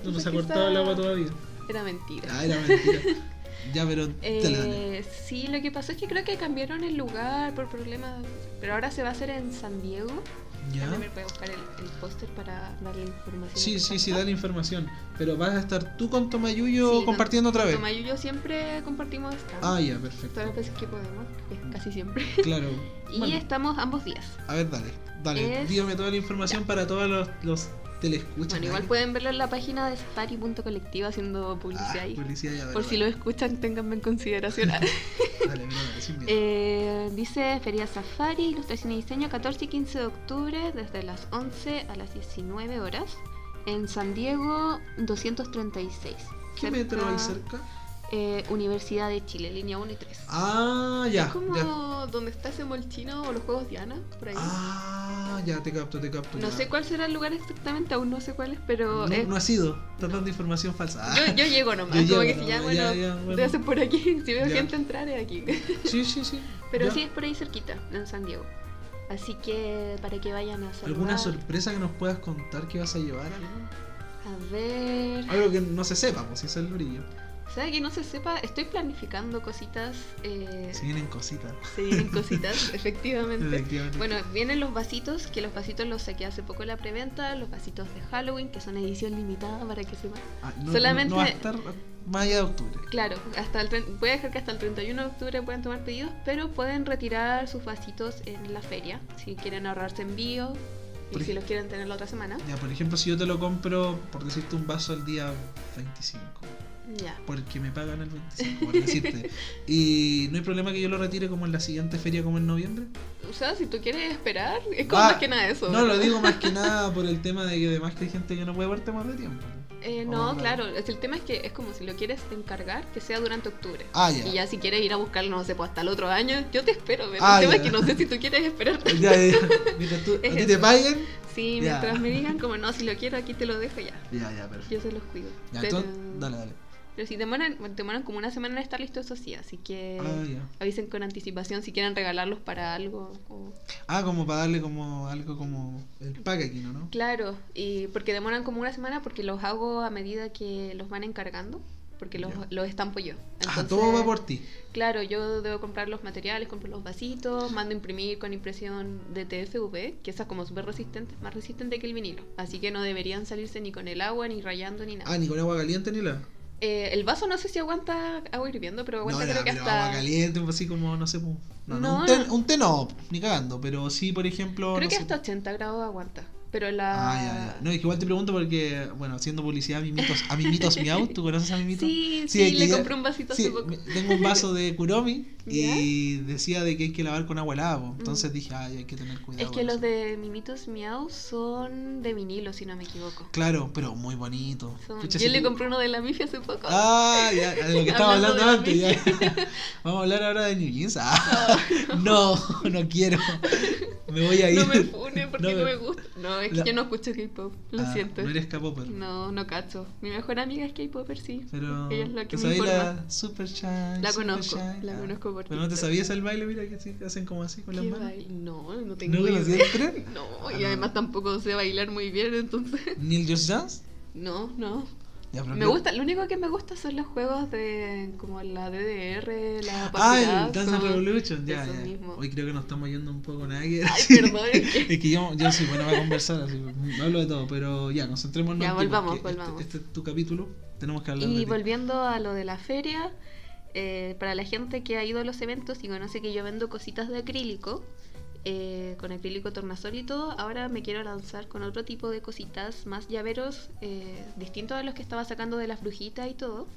Speaker 1: no nos
Speaker 2: Pensé
Speaker 1: ha cortado el agua todavía.
Speaker 2: Era mentira.
Speaker 1: Ah, era mentira. Ya, pero... dale, dale.
Speaker 2: Eh, sí, lo que pasó es que creo que cambiaron el lugar por problemas. Pero ahora se va a hacer en San Diego.
Speaker 1: ¿Ya?
Speaker 2: Me buscar el, el póster para darle información.
Speaker 1: Sí, sí, sí, dale información. Pero vas a estar tú con Tomayuyo
Speaker 2: Sí,
Speaker 1: compartiendo
Speaker 2: con-
Speaker 1: otra vez.
Speaker 2: Con Tomayuyo siempre compartimos stand.
Speaker 1: Ah, ya, perfecto.
Speaker 2: Todas las veces que podemos, casi siempre.
Speaker 1: Claro.
Speaker 2: Y
Speaker 1: Bueno,
Speaker 2: estamos ambos días.
Speaker 1: a ver, dale. Dale,
Speaker 2: Es-
Speaker 1: dígame toda la información para todos los, los telescuchas.
Speaker 2: Bueno, igual
Speaker 1: ahí.
Speaker 2: pueden verlo en la página de Safari.colectiva haciendo publicidad
Speaker 1: Ah,
Speaker 2: ahí.
Speaker 1: publicidad ya,
Speaker 2: Por si lo escuchan, ténganme en consideración.
Speaker 1: Miedo.
Speaker 2: Eh, dice Feria Safari, Ilustración y Diseño, 14 y 15 de octubre, desde las 11 a las 19 horas, en San Diego 236.
Speaker 1: ¿Qué
Speaker 2: cerca,
Speaker 1: metro hay cerca?
Speaker 2: Eh, Universidad de Chile, línea 1 y 3.
Speaker 1: Ah, ya.
Speaker 2: es como
Speaker 1: ya.
Speaker 2: donde está ese molchino o los Juegos Diana, por ahí.
Speaker 1: Ah, ya te capto, te capto.
Speaker 2: No
Speaker 1: ya.
Speaker 2: sé cuál será el lugar exactamente, aún no sé cuál es, pero
Speaker 1: No,
Speaker 2: es-
Speaker 1: no ha sido, estás dando información falsa.
Speaker 2: Yo, yo llego nomás,
Speaker 1: Yo
Speaker 2: como
Speaker 1: llego
Speaker 2: que si ya, bueno,
Speaker 1: ya, bueno.
Speaker 2: te hacen por aquí, si veo gente entrar es aquí.
Speaker 1: Sí, sí, sí.
Speaker 2: Pero sí es por ahí cerquita, en San Diego. Así que para que vayan a saludar.
Speaker 1: ¿Alguna sorpresa que nos puedas contar que vas a llevar?
Speaker 2: A ver.
Speaker 1: algo que no se sepa, pues si es el brillo.
Speaker 2: ¿Sabe que no se sepa? Estoy planificando cositas. Eh,
Speaker 1: Se vienen cositas.
Speaker 2: Se vienen cositas, efectivamente.
Speaker 1: Efectivamente.
Speaker 2: Bueno, vienen los vasitos, que los vasitos los saqué hace poco en la preventa, los vasitos de Halloween, que son edición limitada para que sepan.
Speaker 1: Ah, no,
Speaker 2: solamente-
Speaker 1: no va a estar más allá de octubre.
Speaker 2: Claro, hasta el, voy a dejar que hasta el 31 de octubre puedan tomar pedidos, pero pueden retirar sus vasitos en la feria, si quieren ahorrarse envío y
Speaker 1: Por
Speaker 2: si
Speaker 1: ej-
Speaker 2: los quieren tener la otra semana.
Speaker 1: Ya, por ejemplo, si yo te lo compro, por decirte un vaso al día 25. Porque me pagan el 25, por decirte. y no hay problema que yo lo retire como en la siguiente feria, como en noviembre.
Speaker 2: O sea, si tú quieres esperar, es como
Speaker 1: Ah,
Speaker 2: más que nada eso.
Speaker 1: No,
Speaker 2: ¿verdad?
Speaker 1: lo digo más que nada por el tema de que además que hay gente que no puede verte más de tiempo.
Speaker 2: Eh,
Speaker 1: Oh,
Speaker 2: no, claro, el tema es que es como si lo quieres encargar, que sea durante octubre.
Speaker 1: Ah, ya.
Speaker 2: Y ya si quieres ir a buscarlo, no sé, pues hasta el otro año, yo te espero. Pero
Speaker 1: Ah,
Speaker 2: el tema
Speaker 1: ya.
Speaker 2: es que no sé si tú quieres esperar.
Speaker 1: Ya, ya. Mientras tú,
Speaker 2: Es
Speaker 1: a ti te paguen.
Speaker 2: Sí, mientras me digan como no, si lo quiero aquí te lo dejo ya.
Speaker 1: Ya, ya, perfecto.
Speaker 2: Yo se los cuido.
Speaker 1: Ya,
Speaker 2: pero,
Speaker 1: entonces, dale, dale.
Speaker 2: Pero si demoran, demoran como una semana en estar listos, eso sí, así que
Speaker 1: Ah,
Speaker 2: avisen con anticipación si quieren regalarlos para algo. o-
Speaker 1: Ah, como para darle como algo como el packaging, ¿no?
Speaker 2: Claro, y porque demoran como una semana porque los hago a medida que los van encargando, porque los,
Speaker 1: Ya.
Speaker 2: los estampo yo.
Speaker 1: Ah,
Speaker 2: Entonces,
Speaker 1: todo va por ti.
Speaker 2: Claro, yo debo comprar los materiales, compro los vasitos, mando a imprimir con impresión de TFV, que esa es como súper resistente, más resistente que el vinilo. Así que no deberían salirse ni con el agua, ni rayando, ni nada.
Speaker 1: Ah, ni con agua caliente ni la.
Speaker 2: Eh, el vaso no sé si aguanta agua hirviendo, pero aguanta creo que hasta...
Speaker 1: agua caliente, pues, así como, no sé, pues, no, no,
Speaker 2: No,
Speaker 1: un, té,
Speaker 2: no.
Speaker 1: un té no, ni cagando, pero sí, por ejemplo.
Speaker 2: Creo que
Speaker 1: sé,
Speaker 2: hasta 80 grados aguanta. Pero la...
Speaker 1: Ah, ya, ya. No, es que igual te pregunto porque, bueno, haciendo publicidad a Mimitos, a Mimitos Miau, ¿tú conoces a Mimitos?
Speaker 2: Sí,
Speaker 1: Sí,
Speaker 2: sí, le
Speaker 1: ya-
Speaker 2: compré un vasito
Speaker 1: Sí,
Speaker 2: hace poco.
Speaker 1: tengo un vaso de Kuromi y decía de que hay que lavar con agua helada, entonces dije, ay, hay que tener cuidado.
Speaker 2: Es que los
Speaker 1: eso.
Speaker 2: de Mimitos Miau son de vinilo, si no me equivoco.
Speaker 1: Claro, pero muy bonito.
Speaker 2: Son-
Speaker 1: Pucha,
Speaker 2: Yo
Speaker 1: si
Speaker 2: le
Speaker 1: tú-
Speaker 2: compré uno de la Mifi hace poco.
Speaker 1: Ah, ya, de lo que estaba
Speaker 2: Hablando
Speaker 1: hablando
Speaker 2: de la
Speaker 1: antes. Ya. Vamos a hablar ahora de New Jeans. Ah, no, no quiero. Me voy a ir.
Speaker 2: no me fune porque
Speaker 1: No me,
Speaker 2: gusta. No, es que
Speaker 1: La-
Speaker 2: yo no escucho K-pop, lo
Speaker 1: Ah,
Speaker 2: siento.
Speaker 1: No eres K-Popper.
Speaker 2: No, no cacho. Mi mejor amiga es K-Popper, sí.
Speaker 1: Pero.
Speaker 2: Ella es la que
Speaker 1: ¿te
Speaker 2: me informa.
Speaker 1: la Super Shine?
Speaker 2: La conozco,
Speaker 1: Shine?
Speaker 2: la
Speaker 1: Ah.
Speaker 2: conozco por
Speaker 1: Pero no te sabías el baile, mira que sí, que hacen como así con las
Speaker 2: ¿Qué
Speaker 1: manos.
Speaker 2: baile? No, no tengo
Speaker 1: ¿No
Speaker 2: idea. No,
Speaker 1: Ah,
Speaker 2: y
Speaker 1: no.
Speaker 2: además tampoco sé bailar muy bien, entonces.
Speaker 1: ¿Ni el Just Dance?
Speaker 2: No, no.
Speaker 1: Ya,
Speaker 2: Me gusta, lo único que me gusta son los juegos de como la DDR, la
Speaker 1: Ah, el Dance and Revolution, ya, ya.
Speaker 2: mismo.
Speaker 1: Hoy creo que nos estamos yendo un poco ver,
Speaker 2: Ay, perdón, es que-
Speaker 1: yo, yo soy bueno para conversar, así, hablo de todo, pero ya, concentrémonos
Speaker 2: Ya, volvamos,
Speaker 1: este-
Speaker 2: volvamos.
Speaker 1: Este, es tu capítulo, tenemos que hablar de
Speaker 2: Y
Speaker 1: ti.
Speaker 2: volviendo a lo de la feria, eh, para la gente que ha ido a los eventos y conoce que yo vendo cositas de acrílico, eh, con acrílico tornasol y todo, ahora me quiero lanzar con otro tipo de cositas, más llaveros, eh, distintos a los que estaba sacando de las brujitas y todo.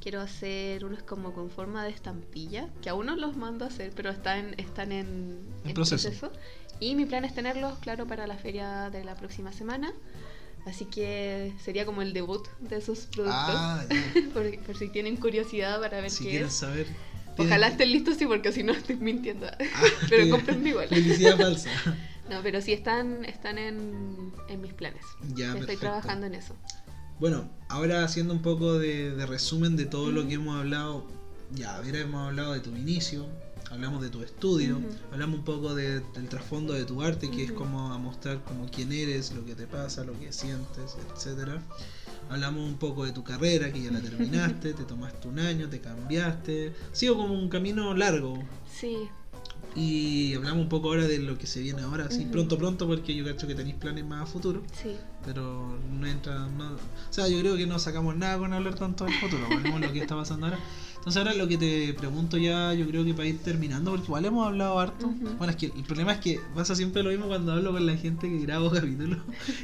Speaker 2: Quiero hacer unos como con forma de estampilla, que aún no los mando a hacer, pero están, están en,
Speaker 1: En proceso.
Speaker 2: Y mi plan es tenerlos, claro, para la feria de la próxima semana. Así que sería como el debut de esos productos.
Speaker 1: Ah,
Speaker 2: por si tienen curiosidad para ver
Speaker 1: si
Speaker 2: qué
Speaker 1: quieren
Speaker 2: es.
Speaker 1: saber.
Speaker 2: Ojalá estén listos, sí, porque si no estoy mintiendo.
Speaker 1: Ah,
Speaker 2: pero
Speaker 1: sí,
Speaker 2: cómprenme igual.
Speaker 1: Publicidad falsa.
Speaker 2: No, pero sí están, están en, en mis planes.
Speaker 1: Ya,
Speaker 2: Estoy
Speaker 1: perfecto.
Speaker 2: trabajando en eso.
Speaker 1: Bueno, ahora haciendo un poco de, de resumen de todo lo que hemos hablado. Ya, a ver, hemos hablado de tu inicio, hablamos de tu estudio, hablamos un poco de- del trasfondo de tu arte, que es como a mostrar como quién eres, lo que te pasa, lo que sientes, etcétera. Hablamos un poco de tu carrera, que ya la terminaste, te tomaste un año, te cambiaste. Ha sido como un camino largo.
Speaker 2: Sí,
Speaker 1: Y hablamos un poco ahora de lo que se viene ahora, así pronto, pronto, porque yo cacho que tenéis planes más a futuro.
Speaker 2: sí.
Speaker 1: Pero no entra. No, o sea, yo creo que no sacamos nada con hablar tanto del futuro. Hablemos lo que está pasando ahora. Entonces, ahora lo que te pregunto ya, yo creo que para ir terminando, porque igual hemos hablado harto. Bueno, es que el problema es que pasa siempre lo mismo cuando hablo con la gente que grabo capítulos.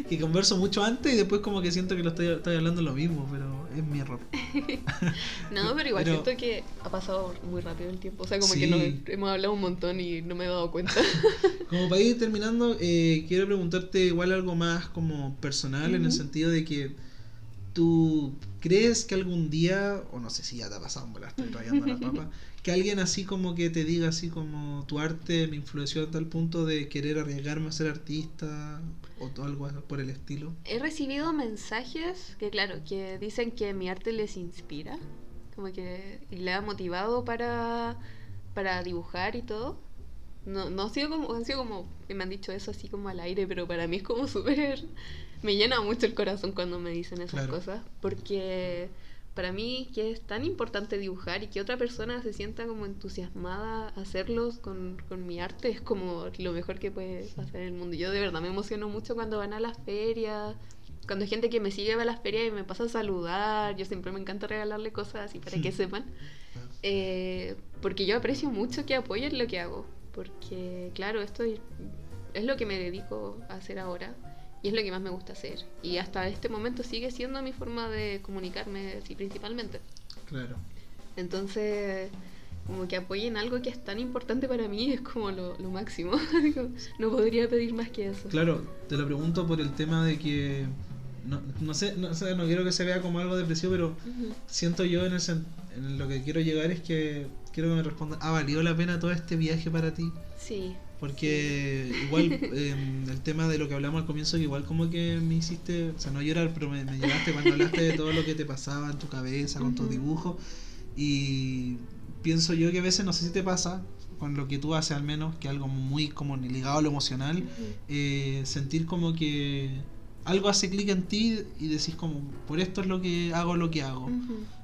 Speaker 1: Que converso mucho antes y después, como que siento que lo estoy, estoy hablando lo mismo, pero es mi error.
Speaker 2: No, pero igual
Speaker 1: Pero-
Speaker 2: siento que ha pasado muy rápido el tiempo. O sea, como
Speaker 1: Sí.
Speaker 2: que nos hemos hablado un montón y no me he dado cuenta.
Speaker 1: Como para ir terminando, eh, quiero preguntarte igual algo más como personal, en el sentido de que ¿Tú crees que algún día, o no sé si ya te ha pasado, me la estoy rayando la papa, que alguien así como que te diga así como tu arte me influenció a tal punto de querer arriesgarme a ser artista o algo por el estilo?
Speaker 2: He recibido mensajes que claro, que dicen que mi arte les inspira, como que le ha motivado para, para dibujar y todo. No, no ha sido como, han sido como, que me han dicho eso así como al aire, pero para mí es como súper, me llena mucho el corazón cuando me dicen esas cosas, porque para mí que es tan importante dibujar y que otra persona se sienta como entusiasmada a hacerlos con, con, mi arte es como lo mejor que puede pasar en el mundo. Yo de verdad me emociono mucho cuando van a las ferias, cuando hay gente que me sigue va a las ferias y me pasa a saludar, yo siempre me encanta regalarle cosas así para que sepan, eh, porque yo aprecio mucho que apoyen lo que hago, porque claro, esto es lo que me dedico a hacer ahora y es lo que más me gusta hacer. Y hasta este momento sigue siendo mi forma de comunicarme, sí, principalmente.
Speaker 1: Claro.
Speaker 2: Entonces, como que apoyen algo que es tan importante para mí es como lo, máximo. no podría pedir más que eso.
Speaker 1: Claro, te lo pregunto por el tema de que. No, no sé, no, no quiero que se vea como algo depresivo, pero siento yo en, el, en lo que quiero llegar es que quiero que me respondan, ¿ha valido la pena todo este viaje para ti?
Speaker 2: Sí,
Speaker 1: porque igual em, el tema de lo que hablamos al comienzo, que igual como que me hiciste, o sea, no llorar, pero me, llegaste cuando hablaste de todo lo que te pasaba en tu cabeza, con tus dibujos. Y pienso yo que a veces, no sé si te pasa, con lo que tú haces al menos, que algo muy como ligado a lo emocional, eh, sentir como que algo hace clic en ti y decís como, por esto es lo que hago lo que hago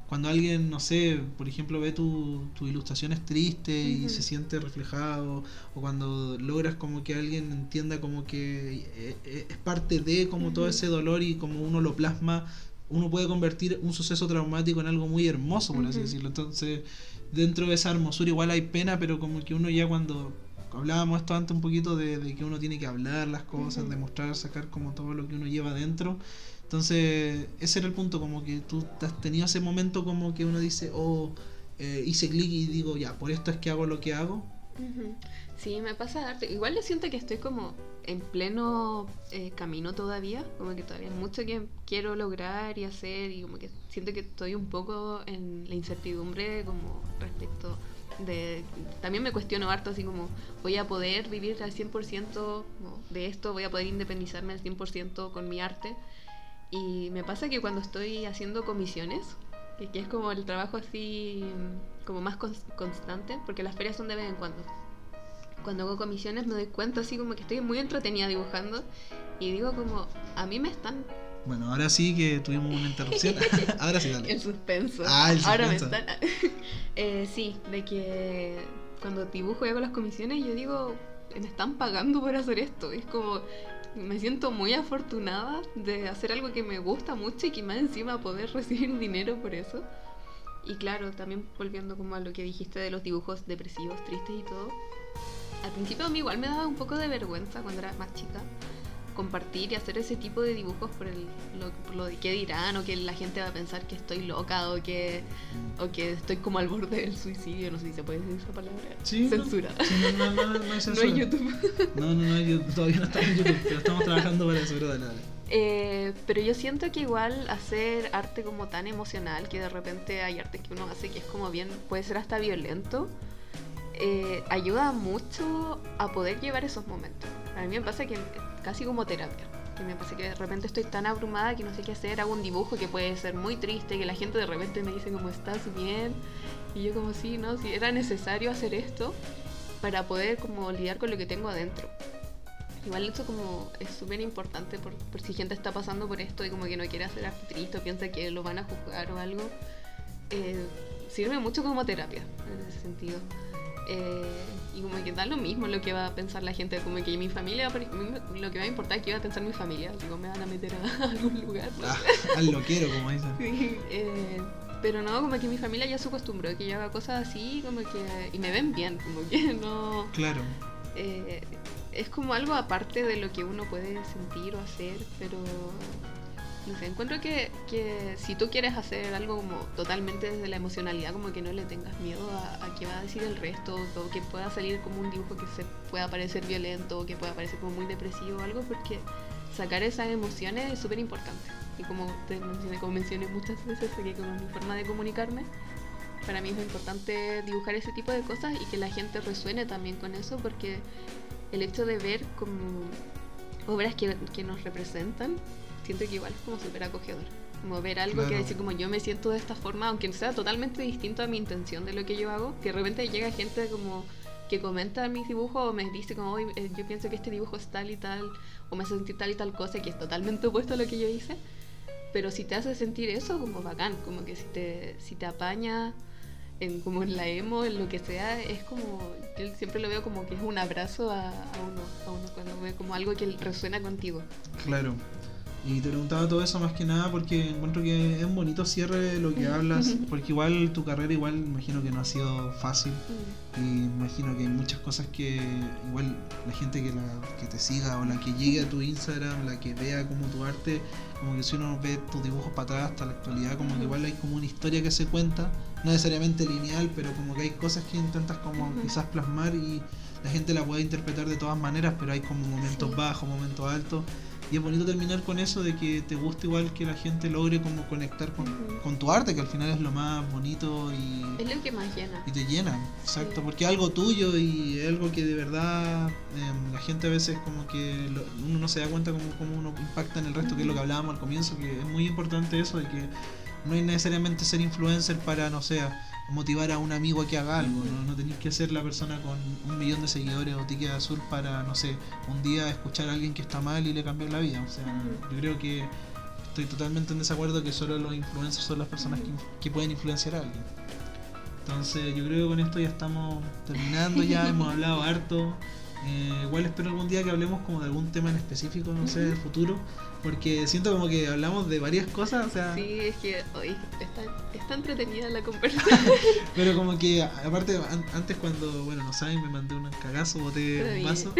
Speaker 1: cuando alguien, no sé, por ejemplo, ve tu, tu ilustraciones tristes y se siente reflejado, o cuando logras como que alguien entienda como que eh, eh, es parte de como todo ese dolor y como uno lo plasma, uno puede convertir un suceso traumático en algo muy hermoso, por así decirlo. Entonces, dentro de esa hermosura igual hay pena, pero como que uno ya cuando hablábamos esto antes un poquito de, de que uno tiene que hablar las cosas, demostrar, sacar como todo lo que uno lleva dentro entonces, ese era el punto, como que tú has tenido ese momento como que uno dice, oh, eh, hice clic y digo, ya, por esto es que hago lo que hago.
Speaker 2: Sí, me pasa darte. Igual yo siento que estoy como en pleno eh, camino todavía, como que todavía hay mucho que quiero lograr y hacer y como que siento que estoy un poco en la incertidumbre como respecto de... También me cuestiono harto así como, voy a poder vivir al 100% de esto, voy a poder independizarme al 100% con mi arte y me pasa que cuando estoy haciendo comisiones, que, es como el trabajo así como más constante, porque las ferias son de vez en cuando. Cuando hago comisiones me doy cuenta así como que estoy muy entretenida dibujando y digo como, a mí me están...
Speaker 1: Bueno, ahora sí que tuvimos una interrupción. ahora sí, dale.
Speaker 2: El suspenso.
Speaker 1: Ah, el
Speaker 2: suspenso. Ahora me están... eh, sí, de que cuando dibujo y hago las comisiones yo digo, me están pagando por hacer esto. Es como, me siento muy afortunada de hacer algo que me gusta mucho y que más encima poder recibir dinero por eso. Y claro, también volviendo como a lo que dijiste de los dibujos depresivos, tristes y todo. Al principio a mí igual me daba un poco de vergüenza cuando era más chica compartir y hacer ese tipo de dibujos por, el, lo, lo de qué dirán o que la gente va a pensar que estoy loca o que, o que estoy como al borde del suicidio. No sé si se puede decir esa palabra. Censura.
Speaker 1: No, no, no, no, hay censura.
Speaker 2: No hay YouTube.
Speaker 1: No, no, no, todavía no estamos en YouTube, pero estamos trabajando para eso, pero
Speaker 2: Eh, pero yo siento que igual hacer arte como tan emocional, que de repente hay arte que uno hace que es como bien, puede ser hasta violento, eh, ayuda mucho a poder llevar esos momentos. A mí me pasa que casi como terapia. Que me pasa que de repente estoy tan abrumada que no sé qué hacer, hago un dibujo que puede ser muy triste, que la gente de repente me dice como estás bien. Y yo como sí, ¿no? Si era necesario hacer esto para poder como lidiar con lo que tengo adentro. Igual eso como es súper importante por, si gente está pasando por esto y como que no quiere hacer arte triste o piensa que lo van a juzgar o algo. Eh, sirve mucho como terapia en ese sentido. Eh, y como que da lo mismo lo que va a pensar la gente, como que mi familia, lo que va a importar es que va a pensar mi familia, digo, me van a meter a algún lugar.
Speaker 1: Ah, al lo quiero, como dicen.
Speaker 2: Sí, eh, pero no, como que mi familia ya se acostumbró que yo haga cosas así, como que. y me ven bien, como que no.
Speaker 1: Claro.
Speaker 2: Eh, es como algo aparte de lo que uno puede sentir o hacer, pero no encuentro que, que, si tú quieres hacer algo como totalmente desde la emocionalidad, como que no le tengas miedo a, qué va a decir el resto, o que pueda salir como un dibujo que se pueda parecer violento, o que pueda parecer como muy depresivo o algo, porque sacar esas emociones es súper importante. y como te mencioné, como mencioné muchas veces, porque como mi forma de comunicarme, para mí es importante dibujar ese tipo de cosas y que la gente resuene también con eso, porque el hecho de ver como obras que, que nos representan, siento que igual es como súper acogedor. Como ver algo que
Speaker 1: Claro.
Speaker 2: decir como yo me siento de esta forma, aunque sea totalmente distinto a mi intención de lo que yo hago, que de repente llega gente como que comenta mis dibujos o me dice como "Oye, eh, yo pienso que este dibujo es tal y tal o me hace sentir tal y tal cosa que es totalmente opuesto a lo que yo hice pero si te hace sentir eso como bacán como que si te si te apaña en como en la emo en lo que sea es como yo siempre lo veo como que es un abrazo a, a uno a uno cuando ve como algo que resuena contigo
Speaker 1: Claro. Y te preguntaba todo eso más que nada porque encuentro que es un bonito cierre lo que hablas, porque igual tu carrera igual imagino que no ha sido fácil. Y imagino que hay muchas cosas que igual la gente que, la, que te siga o la que llegue a tu Instagram, la que vea como tu arte, como que si uno ve tus dibujos para atrás hasta la actualidad, como que igual hay como una historia que se cuenta, no necesariamente lineal, pero como que hay cosas que intentas como quizás plasmar y la gente la puede interpretar de todas maneras, pero hay como momentos
Speaker 2: Sí.
Speaker 1: bajos, momentos altos. Y es bonito terminar con eso de que te guste igual que la gente logre como conectar con, con tu arte, que al final es lo más bonito y,
Speaker 2: es lo que más llena.
Speaker 1: y te llena, exacto,
Speaker 2: Sí.
Speaker 1: porque es algo tuyo y algo que de verdad em, la gente a veces como que lo- uno no se da cuenta cómo, cómo uno impacta en el resto, que es lo que hablábamos al comienzo, que es muy importante eso de que no hay necesariamente ser influencer para, no sé, motivar a un amigo a que haga algo, no, no tenés que ser la persona con un millón de seguidores o ticket azul para, no sé, un día escuchar a alguien que está mal y le cambiar la vida, o sea, yo creo que estoy totalmente en desacuerdo que solo los influencers son las personas que pueden influenciar a alguien. Entonces yo creo que con esto ya estamos terminando, ya hemos hablado harto. Eh, igual espero algún día que hablemos como de algún tema en específico, no sé, del futuro, porque siento como que hablamos de varias cosas, o sea,
Speaker 2: sí es que hoy está, está entretenida la conversación
Speaker 1: pero como que aparte an- antes cuando, bueno, no saben, me mandé un cagazo, boté un
Speaker 2: bien.
Speaker 1: vaso,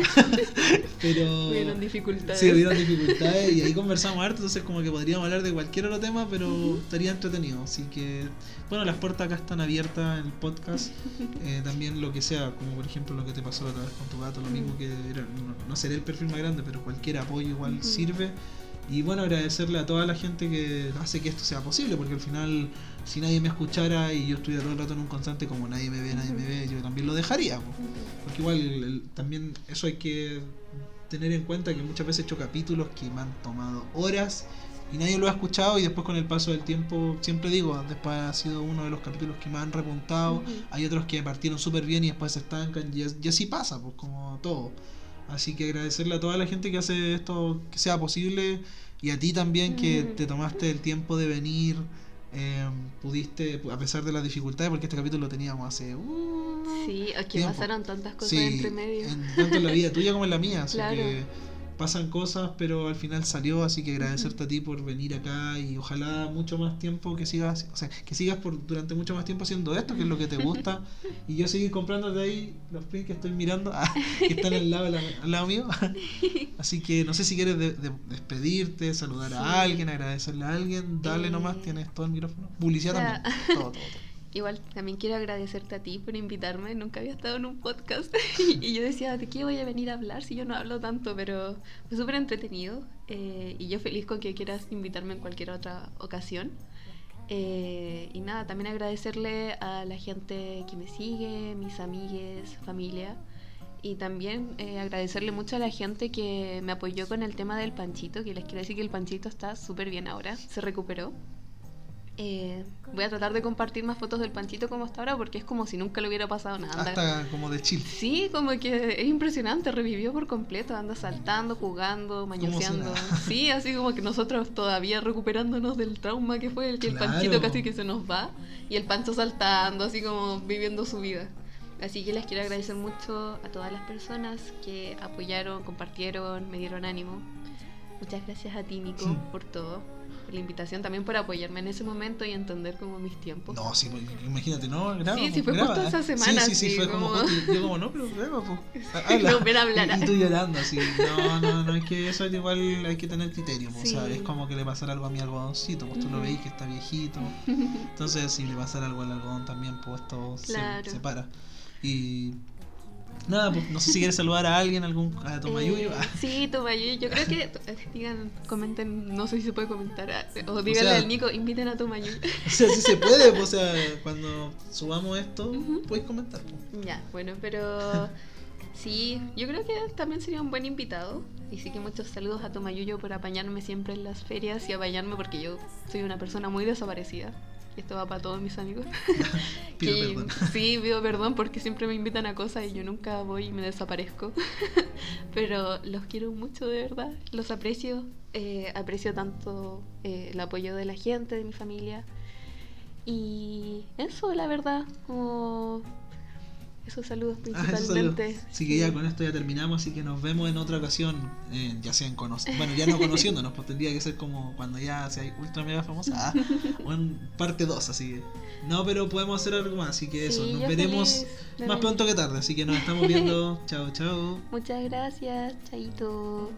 Speaker 1: pero
Speaker 2: hubieron dificultades
Speaker 1: Sí, hubieron dificultades y ahí conversamos harto, entonces como que podríamos hablar de cualquier otro tema, pero estaría entretenido. Así que, bueno, las puertas acá están abiertas en el podcast. Eh, también lo que sea, como por ejemplo lo que te pasó la otra vez con tu gato, lo mismo que era, no, no seré el perfil más grande, pero cualquier apoyo igual sirve. Y bueno, agradecerle a toda la gente que hace que esto sea posible, porque al final, si nadie me escuchara y yo estuviera todo el rato en un constante como nadie me ve, nadie me ve, yo también lo dejaría. po. Porque igual el- también eso hay que tener en cuenta que muchas veces he hecho capítulos que me han tomado horas y nadie lo ha escuchado y después con el paso del tiempo, siempre digo, después ha sido uno de los capítulos que más han repuntado. Hay otros que partieron súper bien y después se estancan y, as- y así pasa, pues como todo. Así que agradecerle a toda la gente que hace esto que sea posible y a ti también que te tomaste el tiempo de venir. eh, pudiste, a pesar de las dificultades, porque este capítulo lo teníamos hace... uh,
Speaker 2: sí es que pasaron tantas cosas
Speaker 1: Sí,
Speaker 2: entre medio
Speaker 1: en, tanto en la vida tuya como en la mía. Así
Speaker 2: Claro.
Speaker 1: que pasan cosas, pero al final salió. Así que agradecerte a ti por venir acá y ojalá mucho más tiempo que sigas, o sea, que sigas por durante mucho más tiempo haciendo esto, que es lo que te gusta. y yo seguir comprando de ahí los prints que estoy mirando, ah, que están al lado, al lado mío. así que no sé si quieres de- de- despedirte, saludar
Speaker 2: Sí.
Speaker 1: a alguien, agradecerle a alguien, dale
Speaker 2: Eh,
Speaker 1: nomás, tienes todo el micrófono. Publicidad
Speaker 2: o sea,
Speaker 1: también. Todo, todo, todo.
Speaker 2: Igual, también quiero agradecerte a ti por invitarme. Nunca había estado en un podcast. y yo decía, ¿de qué voy a venir a hablar si yo no hablo tanto? Pero fue súper entretenido. eh, y yo feliz con que quieras invitarme en cualquier otra ocasión. Eh, y nada, también agradecerle a la gente que me sigue, mis amigues, familia. Y también eh, agradecerle mucho a la gente que me apoyó con el tema del panchito, que les quiero decir que el panchito está súper bien ahora, se recuperó. Eh, voy a tratar de compartir más fotos del panchito como hasta ahora porque es como si nunca le hubiera pasado nada.
Speaker 1: Hasta como de chill.
Speaker 2: Sí, como que es impresionante, revivió por completo, anda saltando, jugando, mañoseando. Sí, así como que nosotros todavía recuperándonos del trauma que fue el que el
Speaker 1: Claro.
Speaker 2: panchito casi que se nos va y el pancho saltando, así como viviendo su vida. Así que les quiero agradecer mucho a todas las personas que apoyaron, compartieron, me dieron ánimo. Muchas gracias a ti, Nico,
Speaker 1: Sí.
Speaker 2: por todo, por la invitación, también por apoyarme en ese momento y entender como mis tiempos.
Speaker 1: No, sí, porque imagínate, no, graba.
Speaker 2: Sí, sí,
Speaker 1: pues,
Speaker 2: fue justo
Speaker 1: graba.
Speaker 2: esa semana,
Speaker 1: Sí, sí, sí, fue como,
Speaker 2: como-
Speaker 1: justo, yo como, no, pero graba, pues. habla.
Speaker 2: No, a hablar.
Speaker 1: Y, y tú llorando, así. No, no, no, es que eso igual hay que tener criterio, pues,
Speaker 2: Sí.
Speaker 1: o sea, es como que le pasara algo a mi algodoncito, pues tú lo veis que está viejito. Entonces, si le pasara algo al algodón también, pues se-
Speaker 2: Claro.
Speaker 1: se, para. Y Nada, pues no sé si quieres saludar a alguien, algún, a Tomayuyo.
Speaker 2: Eh, sí, Tomayuyo. Yo creo que eh, digan, comenten, no sé si se puede comentar. ah, O díganle
Speaker 1: sea-
Speaker 2: al Nico, inviten a Tomayuyo.
Speaker 1: o sea, sí se puede, pues, o sea, cuando subamos esto,
Speaker 2: Ujú.
Speaker 1: puedes comentar. pues.
Speaker 2: Ya, bueno, pero sí, yo creo que también sería un buen invitado. Y sí que muchos saludos a Tomayuyo por apañarme siempre en las ferias y apañarme porque yo soy una persona muy desaparecida. Y esto va para todos mis amigos.
Speaker 1: Pido
Speaker 2: Que-
Speaker 1: perdón.
Speaker 2: Sí, pido perdón porque siempre me invitan a cosas y yo nunca voy y me desaparezco. Pero los quiero mucho, de verdad. Los aprecio. eh, aprecio tanto eh, el apoyo de la gente, de mi familia. Y eso, la verdad, como esos saludos
Speaker 1: Ah, eso salió.
Speaker 2: principalmente.
Speaker 1: Así que ya con esto ya terminamos, así que nos vemos en otra ocasión, eh, ya sean conocidos, bueno, ya no conociéndonos, pues tendría que ser como cuando ya sea ultra mega famosa, ah, o en parte 2, así que... No, pero podemos hacer algo más, así que eso,
Speaker 2: Sí,
Speaker 1: nos veremos
Speaker 2: feliz
Speaker 1: más pronto que tarde, así que nos estamos viendo, chao, chao.
Speaker 2: Muchas gracias, Chaito.